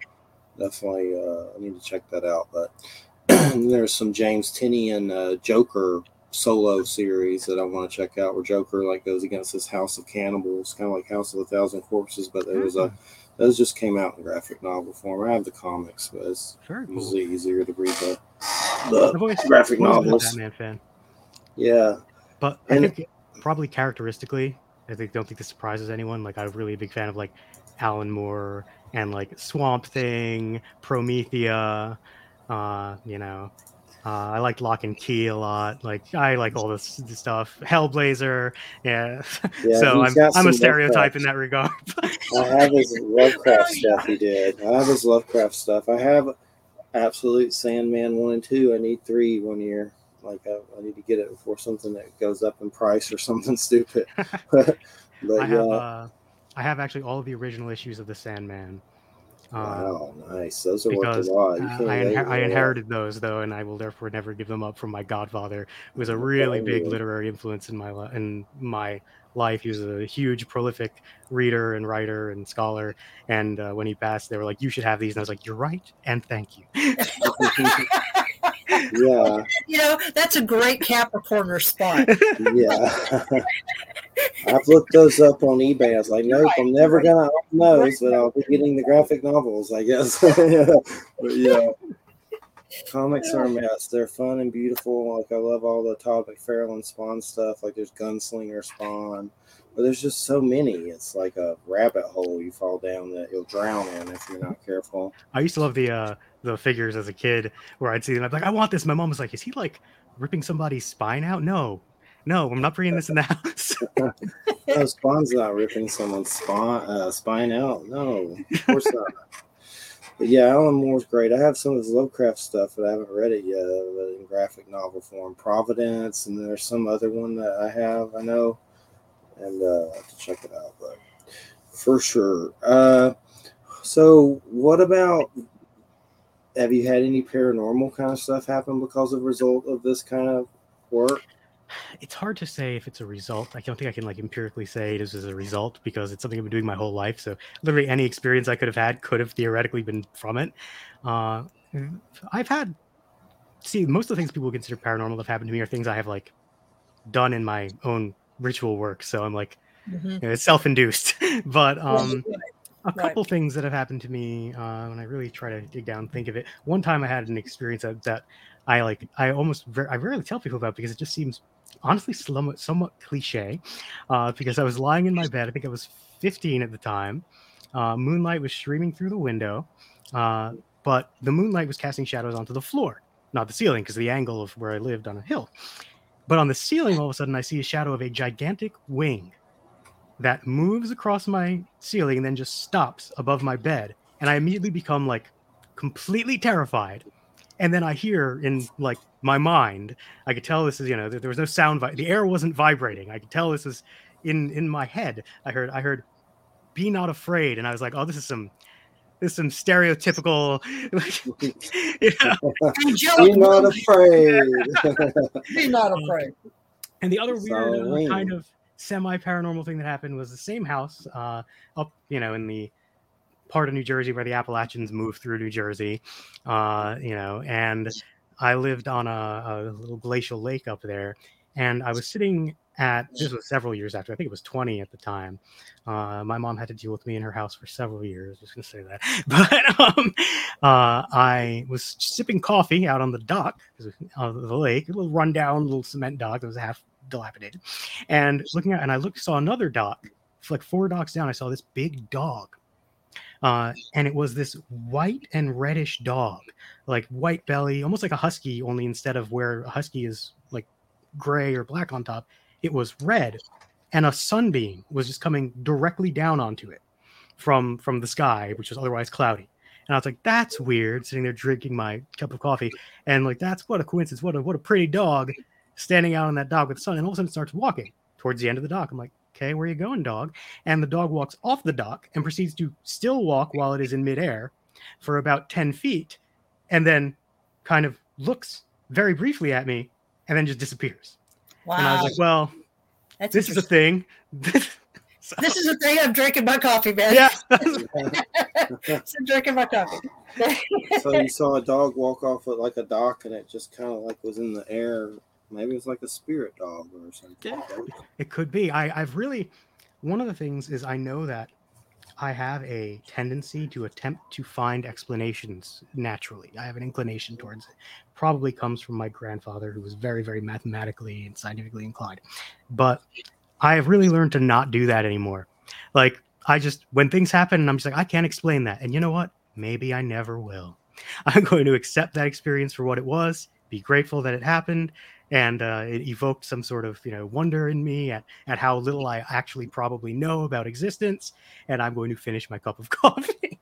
Definitely, uh, I need to check that out. But there's some James Tynion uh, Joker solo series that I want to check out, where Joker like goes against this House of Cannibals, kind of like House of a Thousand Corpses. But there was a those just came out in graphic novel form. I have the comics, but it's Very cool. usually easier to read the, the graphic I've always been a novels. Batman fan, Yeah, but I And- think probably characteristically, I think don't think this surprises anyone. Like I'm really a big fan of like Alan Moore and like Swamp Thing, Promethea. Uh, you know, uh, I like Locke and Key a lot. Like I like all this, this stuff. Hellblazer, yeah. yeah. so I'm I'm a stereotype Lovecraft. in that regard. I have his Lovecraft stuff he did. I have his Lovecraft stuff. I have Absolute Sandman 1 and 2. I need 3 one year. Like, I, I need to get it before something that goes up in price or something stupid. but I have yeah. uh, I have actually all of the original issues of the Sandman. Uh, wow, nice. Those are because, worth a lot. Uh, I, inher- I inherited those though, and I will therefore never give them up from my godfather, who was a really big literary influence in my li- in my life. He was a huge, prolific reader and writer and scholar. And uh, when he passed, they were like, "You should have these," and I was like, "You're right, and thank you." yeah, You know, that's a great Capricorn response. yeah. I've looked those up on eBay. I was like, nope, I'm never gonna own those, but I'll be getting the graphic novels, I guess. but yeah, comics are a mess. They're fun and beautiful. Like I love all the Todd McFarlane Spawn stuff. Like there's Gunslinger Spawn, but there's just so many. It's like a rabbit hole you fall down that you'll drown in if you're not careful. I used to love the uh, the figures as a kid, where I'd see them. I'd be like, "I want this." My mom was like, "Is he like ripping somebody's spine out?" No, no, I'm not bringing this in the house. No, Spawn's not ripping someone's spine, uh, spine out. No, of course not. But yeah, Alan Moore's great. I have some of his Lovecraft stuff, but I haven't read it yet, but in graphic novel form. Providence, and there's some other one that I have, I know, and uh, have to check it out. But for sure. Uh, so, what about? Have you had any paranormal kind of stuff happen because of result of this kind of work? it's hard to say if it's a result. I don't think I can like empirically say this is a result because it's something I've been doing my whole life. So literally any experience I could have had could have theoretically been from it. Uh, I've had see most of the things people consider paranormal that have happened to me are things I have like done in my own ritual work. So I'm like Mhm. you know, it's self-induced. but um, Right, a Right. couple things that have happened to me uh, when I really try to dig down, think of it. One time I had an experience that, that I like. I almost I rarely tell people about because it just seems honestly somewhat somewhat cliche. Uh, because I was lying in my bed. I think I was 15 at the time. Uh, moonlight was streaming through the window, uh, but the moonlight was casting shadows onto the floor, not the ceiling, because the angle of where I lived on a hill. But on the ceiling, all of a sudden, I see a shadow of a gigantic wing that moves across my ceiling and then just stops above my bed. And I immediately become like completely terrified. And then I hear in like my mind, I could tell this is, you know, there, was no sound, vi- the air wasn't vibrating. I could tell this is in in my head. I heard, I heard, be not afraid. And I was like, oh, this is some there's some stereotypical, you know. Be not afraid. Be not afraid. And the other weird uh, kind of semi paranormal thing that happened was the same house uh, up, you know, in the part of New Jersey where the Appalachians moved through New Jersey, uh, you know, and I lived on a, a little glacial lake up there, and I was sitting at this was several years after I think it was 20 at the time. Uh, my mom had to deal with me in her house for several years. I was gonna say that, but um, uh, I was sipping coffee out on the dock of the lake, a little rundown, little cement dock that was half dilapidated, and looking at and I looked saw another dock, like four docks down. I saw this big dog uh, and it was this white and reddish dog, like white belly, almost like a husky, only instead of where a husky is like gray or black on top, it was red, and a sunbeam was just coming directly down onto it from from the sky, which was otherwise cloudy. And I was like, "That's weird." Sitting there drinking my cup of coffee, and like, "That's what a coincidence! What a what a pretty dog standing out on that dock with the sun." And all of a sudden, starts walking towards the end of the dock. I'm like, "Okay, where are you going, dog?" and the dog walks off the dock and proceeds to still walk while it is in midair for about 10 feet and then kind of looks very briefly at me and then just disappears. Wow. And I was like, well, That's this is a thing. So- this is the thing I'm drinking my coffee, man. yeah. so I'm drinking my coffee. so you saw a dog walk off at like a dock, and it just kind of like was in the air. Maybe it was like a spirit dog or something. Yeah. It could be. I, I've really one of the things is I know that I have a tendency to attempt to find explanations naturally. I have an inclination towards it. Probably comes from my grandfather, who was very, very mathematically and scientifically inclined. But I have really learned to not do that anymore. Like I just when things happen, I'm just like I can't explain that. And you know what? Maybe I never will. I'm going to accept that experience for what it was. Be grateful that it happened, and uh, it evoked some sort of you know wonder in me at at how little I actually probably know about existence, and I'm going to finish my cup of coffee.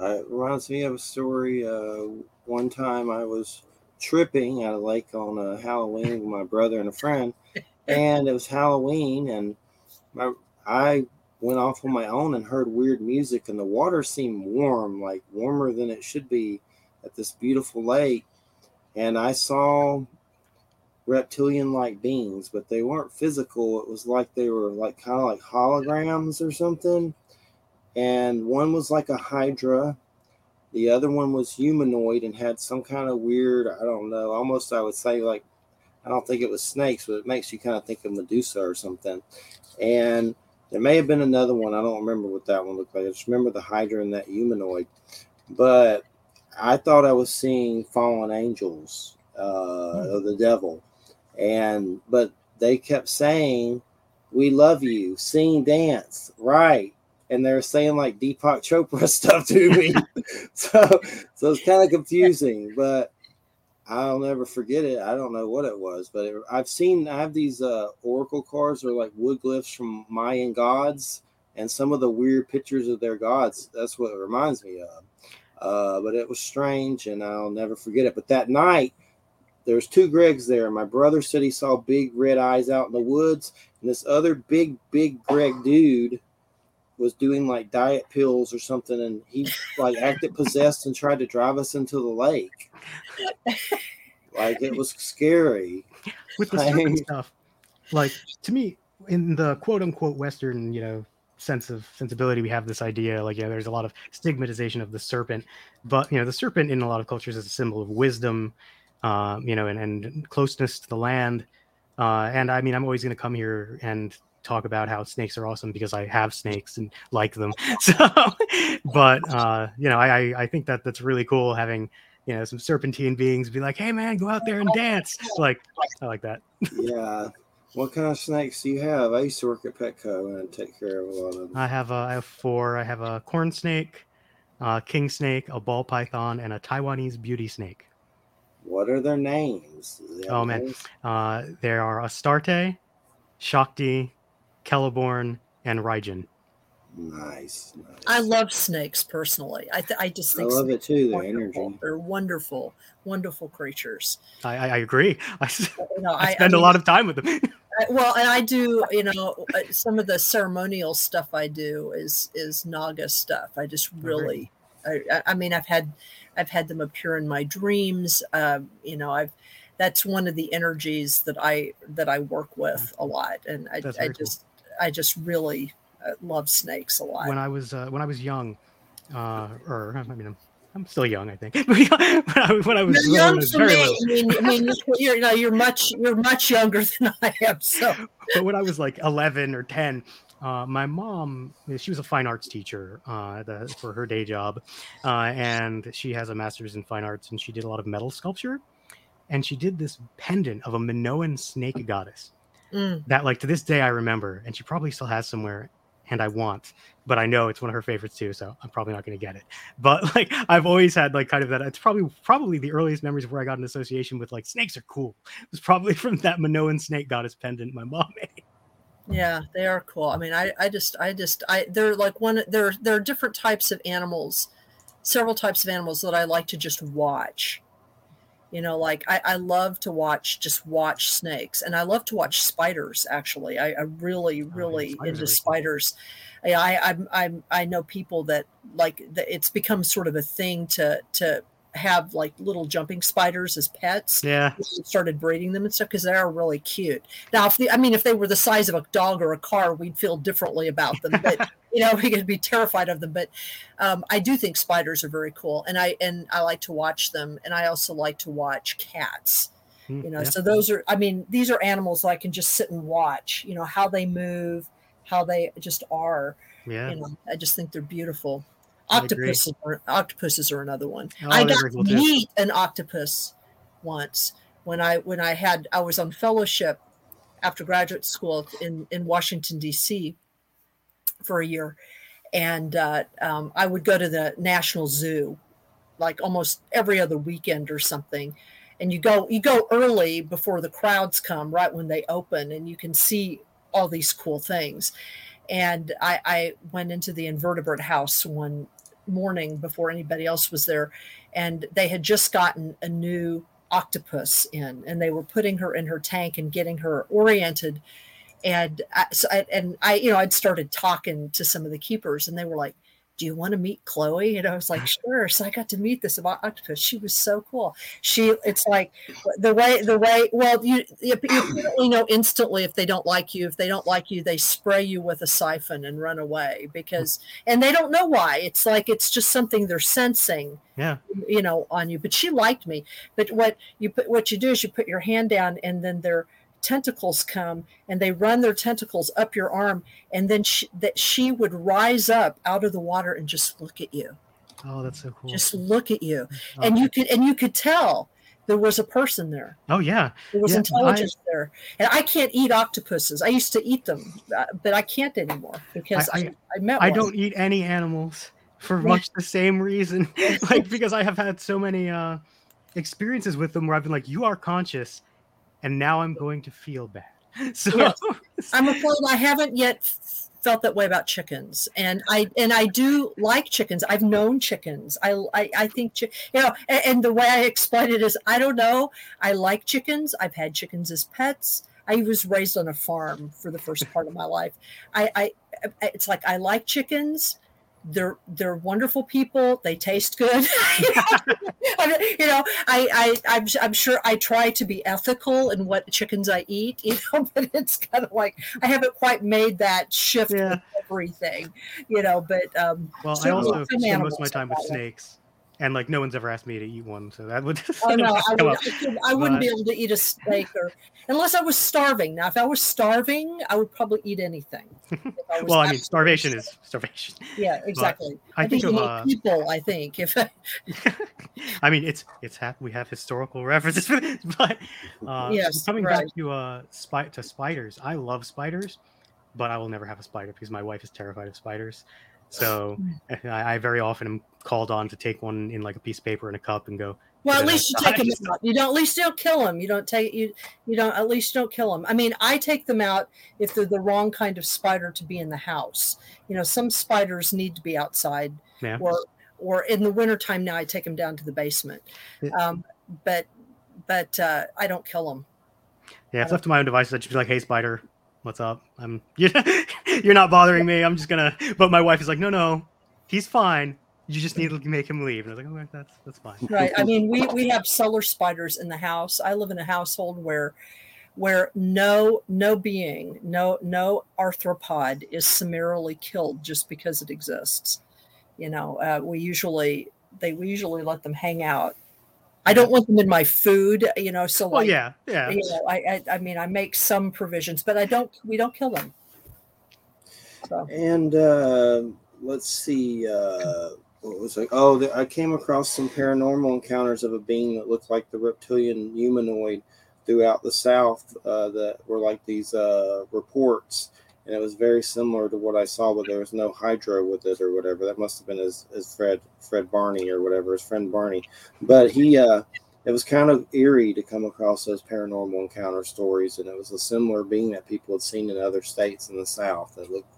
Uh, it reminds me of a story. Uh, one time I was tripping at a lake on a Halloween with my brother and a friend, and it was Halloween, and my I went off on my own and heard weird music, and the water seemed warm, like warmer than it should be at this beautiful lake, and I saw reptilian-like beings, but they weren't physical. It was like they were like kind of like holograms or something. And one was like a hydra. The other one was humanoid and had some kind of weird i don't know almost i would say like i don't think it was snakes but it makes you kind of think of medusa or something. And there may have been another one. I don't remember what that one looked like. I just remember the hydra and that humanoid. But i thought i was seeing fallen angels uh of the devil and but they kept saying we love you sing dance right and they're saying like Deepak Chopra stuff to me. so so it's kind of confusing, but I'll never forget it. I don't know what it was, but it, I've seen I have these uh, oracle cards or like wood glyphs from Mayan gods and some of the weird pictures of their gods. That's what it reminds me of. Uh, but it was strange and I'll never forget it. But that night, there's two Gregs there. My brother said he saw big red eyes out in the woods, and this other big, big Greg dude was doing like diet pills or something, and he like acted possessed and tried to drive us into the lake. Like it was scary. with the serpent stuff like to me in the quote unquote western you know sense of sensibility we have this idea like yeah there's a lot of stigmatization of the serpent but you know the serpent in a lot of cultures is a symbol of wisdom um, you know and, and closeness to the land. Uh, and i mean i'm always going to come here and talk about how snakes are awesome because i have snakes and like them. So but uh, you know I, I i think that that's really cool having you know some serpentine beings be like hey man go out there and dance. Like i like that. Yeah. What kind of snakes do you have? I used to work at Petco and take care of a lot of them. I have a, I have four. I have a corn snake, a king snake, a ball python, and a Taiwanese beauty snake. What are their names? Oh, man. Uh, there are Astarte, Shakti, Celeborn, and Raijin. Nice. nice. I love snakes personally. I, th- I just I think love it too. are The energy. They're wonderful, wonderful creatures. I, I, I agree. I, s- You know, I I, spend I a mean, lot of time with them. well, and I do, you know, uh, some of the ceremonial stuff I do is is Naga stuff. I just really, I, I mean, I've had, I've had them appear in my dreams. Uh, you know, I've that's one of the energies that I that I work with a lot, and I, I just cool. I just really love snakes a lot. When I was uh, when I was young, uh, or I mean, I'm, I'm still young, I think. when, I, when I was you're young for me. I mean, I mean, you're you know, you're much you're much younger than I am. So, but when I was like 11 or 10, uh, my mom, she was a fine arts teacher uh, the, for her day job, uh, and she has a master's in fine arts, and she did a lot of metal sculpture and she did this pendant of a Minoan snake goddess mm. that, like, to this day I remember, and she probably still has somewhere. And I want, but I know it's one of her favorites too, so I'm probably not going to get it. But like, I've always had like kind of that. It's probably probably the earliest memories of where I got an association with like snakes are cool. It was probably from that Minoan snake goddess pendant my mom made. Yeah, they are cool. I mean, I, I just, I just, I, they're like one, there, there are different types of animals, several types of animals that I like to just watch you know like I, I love to watch just watch snakes and i love to watch spiders actually. I, I really really oh, yeah, into spiders. I, I i i know people that like it's become sort of a thing to to have like little jumping spiders as pets. Yeah. Started breeding them and stuff because they are really cute. Now, if the, I mean, if they were the size of a dog or a car, we'd feel differently about them. But you know, we could be terrified of them. But um, I do think spiders are very cool, and I and I like to watch them, and I also like to watch cats. Mm, you know, yeah. so those are. I mean, these are animals that I can just sit and watch. You know how they move, how they just are. Yeah. You know, I just think they're beautiful. Octopuses are, octopuses are another one. Oh, I got to meet an octopus once when I when I had I was on fellowship after graduate school in in Washington D.C. for a year, and uh, um, I would go to the National Zoo like almost every other weekend or something. And you go you go early before the crowds come, right when they open, and you can see all these cool things and I, I, went into the invertebrate house one morning before anybody else was there, and they had just gotten a new octopus in, and they were putting her in her tank and getting her oriented. And I, so I, and I, you know, I'd started talking to some of the keepers, and they were like, do you want to meet Chloe? And I was like, sure. So I got to meet this octopus. She was so cool. She, it's like the way, the way, well, you, you apparently know instantly if they don't like you. If they don't like you, they spray you with a siphon and run away because, and they don't know why. It's like, it's just something they're sensing. Yeah. You know, on you. But she liked me. But what you put, what you do is you put your hand down and then they're, tentacles come and they run their tentacles up your arm and then she, that she would rise up out of the water and just look at you. Oh that's so cool. Just look at you. Oh. and you could and you could tell there was a person there. Oh yeah. There was yeah, intelligence I, there. And i can't eat octopuses. I used to eat them uh, but i can't anymore because i, I, I met i one. don't eat any animals for much the same reason. Like because i have had so many uh experiences with them where i've been like you are conscious and now I'm going to feel bad. So yes. I'm afraid I haven't yet felt that way about chickens, and I and I do like chickens. I've known chickens. I I, I think you know, and, and the way I explain it is, I don't know. I like chickens. I've had chickens as pets. I was raised on a farm for the first part of my life. I, I it's like I like chickens they're they're wonderful people. They taste good. You know I, I I'm, I'm sure i try to be ethical in what chickens i eat you know but it's kind of like i haven't quite made that shift yeah. with everything you know but um well i also spend most of my time with snakes and like no one's ever asked me to eat one, so that would. oh no, I, would, I, wouldn't but... be able to eat a steak or unless I was starving. Now, if I was starving, I would probably eat anything. I well, I mean, starvation is starvation. Yeah, exactly. I, I, think, think of uh, people. I think if. I mean, it's it's ha- we have historical references, for this, but uh, yes, coming right. back to uh spy- to spiders, I love spiders, but I will never have a spider because my wife is terrified of spiders. So I, I, very often am called on to take one in like a piece of paper and a cup and go. Well, at least you take them out. You don't. At least you don't kill them. You don't take you. You don't. At least you don't kill them. I mean, I take them out if they're the wrong kind of spider to be in the house. You know, some spiders need to be outside. Yeah. Or or in the wintertime now I take them down to the basement. Um, but but uh, I don't kill them. Yeah, it's left to my own devices. I'd just be like, "Hey, spider, what's up? I'm you're, you're not bothering me. I'm just gonna." But my wife is like, "No, no, he's fine. You just need to make him leave." And I was like, "Okay, that's that's fine." Right. I mean, we we have cellar spiders in the house. I live in a household where where no no being no no arthropod is summarily killed just because it exists you know uh, we usually they we usually let them hang out i don't want them in my food you know so Well, like, yeah, yeah. you know, I, I i mean i make some provisions but i don't we don't kill them so And uh, let's see, uh, what was it? Oh, the, I came across some paranormal encounters of a being that looked like the reptilian humanoid throughout the South uh, that were like these uh, reports. And it was very similar to what I saw, but there was no hydra with it or whatever. That must have been his, his Fred Fred Barney or whatever, his friend Barney. But he, uh, it was kind of eerie to come across those paranormal encounter stories, and it was a similar being that people had seen in other states in the South that looked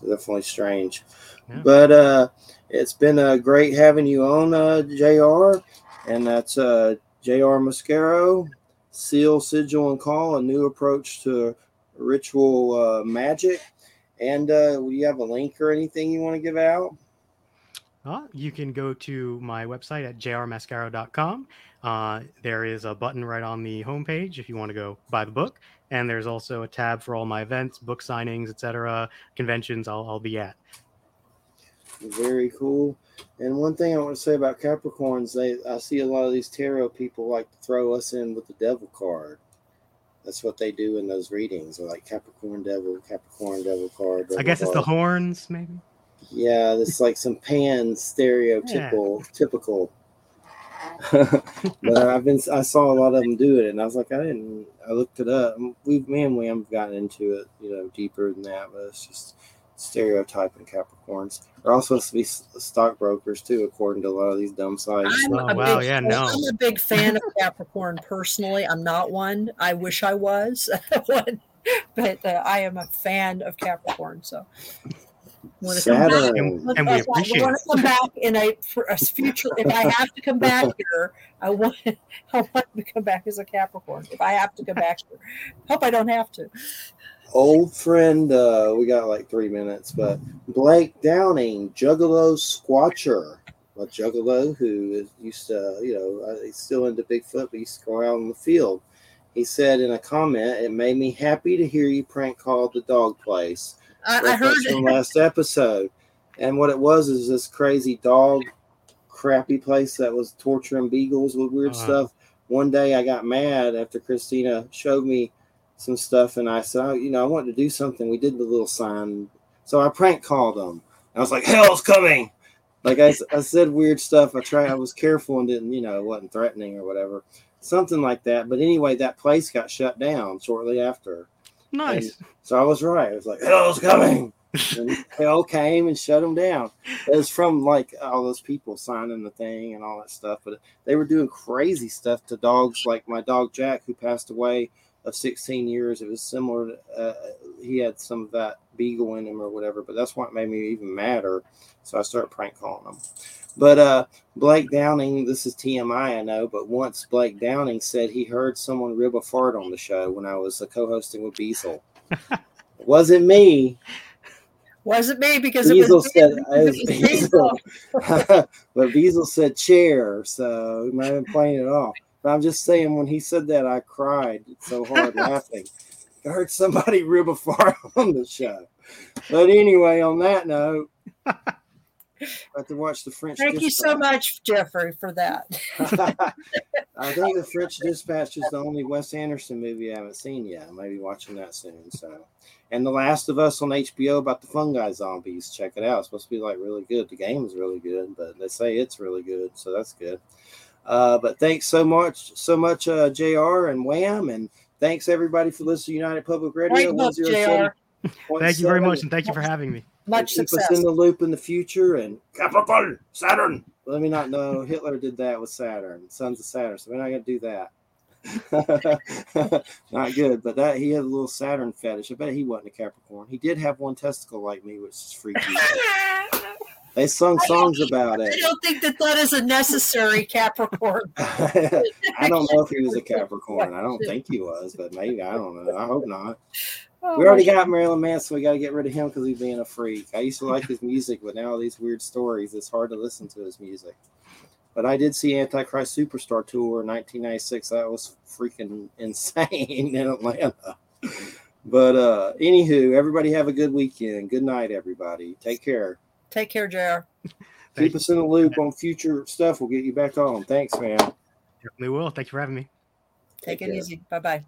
definitely strange. Yeah. But uh, it's been uh, great having you on, uh, Jr. And that's uh, J.R. Mascaro, Seal, Sigil, and Call, a new approach to ritual uh, magic. And uh, will you have a link or anything you want to give out? Uh, you can go to my website at jrmascaro.com. Uh, there is a button right on the homepage if you want to go buy the book, and there's also a tab for all my events, book signings, etc., conventions. I'll, I'll be at. Very cool. And one thing I want to say about Capricorns, they I see a lot of these tarot people like to throw us in with the devil card. That's what they do in those readings. They're like Capricorn devil, Capricorn devil card. I guess it's the horns, maybe. Yeah, it's like some pan stereotypical typical. But I've been I saw a lot of them do it, and I was like, I didn't. I looked it up. We me and Wham have gotten into it, you know, deeper than that, but it's just stereotyping Capricorns. They're also supposed to be stockbrokers too, according to a lot of these dumb sites. I'm Oh, a wow, big, yeah, no. I'm a big fan of Capricorn personally. I'm not one. I wish I was one, but uh, I am a fan of Capricorn. So when it comes back- And- and we I appreciate want to come back in a, for a future. If I have to come back here, I want I want to come back as a Capricorn. If I have to come back here, hope I don't have to. old friend uh we got like three minutes but blake downing juggalo squatcher a juggalo who is used to you know uh, he's still into bigfoot but used to go out in the field he said in a comment it made me happy to hear you prank call the dog place I, I heard Reference from last episode. And what it was is this crazy dog crappy place that was torturing beagles with weird Uh-huh. stuff. One day i got mad after christina showed me some stuff and i said oh, you know i wanted to do something. We did the little sign. So i prank called them. I was like hell's coming. Like I, I said weird stuff. I tried i was careful and didn't you know it wasn't threatening or whatever. Something like that. But anyway that place got shut down shortly after Nice. so I was right. It was like hell's coming, and hell came and shut them down. It was from like all those people signing the thing and all that stuff. But they were doing crazy stuff to dogs, like my dog Jack, who passed away of 16 years. It was similar. To, uh, he had some of that beagle in him or whatever. But that's what made me even madder. So I started prank calling them. But uh, Blake Downing, this is TMI, I know, but once Blake Downing said he heard someone rib a fart on the show when I was uh, co-hosting with Beazle. it wasn't me. wasn't me because it was, said it it was Beazle. but Beazle said chair, so he might have been playing it off. But I'm just saying, when he said that, I cried so hard laughing. I heard somebody rib a fart on the show. But anyway, on that note, I have to watch the French. Thank you so much, Jeffrey, for that. I think the French Dispatch is the only Wes Anderson movie I haven't seen yet. I might be watching that soon. So, and The Last of Us on HBO about the fungi zombies. Check it out. It's supposed to be like really good. The game is really good, but they say it's really good, so that's good. Uh, but thanks so much, so much, uh, Jr. and Wham, and thanks everybody for listening to United Public Radio. Great book, Jr. 107.7. Thank you very much, and thank you for having me. Much keep success. us in the loop in the future and Capricorn, Saturn. Let me not know. Hitler did that with Saturn, sons of Saturn. So we're not gonna do that. not good, but that he had a little Saturn fetish. I bet he wasn't a Capricorn. He did have one testicle like me, which is freaky. They sung songs about it. I don't think that that is a necessary Capricorn. I don't know if he was a Capricorn. I don't think he was, but maybe I don't know. I hope not. Oh, We already got Marilyn Manson. We got to get rid of him because he's being a freak. I used to like his music, but now all these weird stories, it's hard to listen to his music. But I did see Antichrist Superstar Tour in 1996. That was freaking insane in Atlanta. But uh anywho, everybody have a good weekend. Good night, everybody. Take care. Take care, JR. Keep us in the loop on future stuff. We'll get you back on. Thanks, man. Definitely will. Thank you for having me. Take Take it care. easy. Bye bye.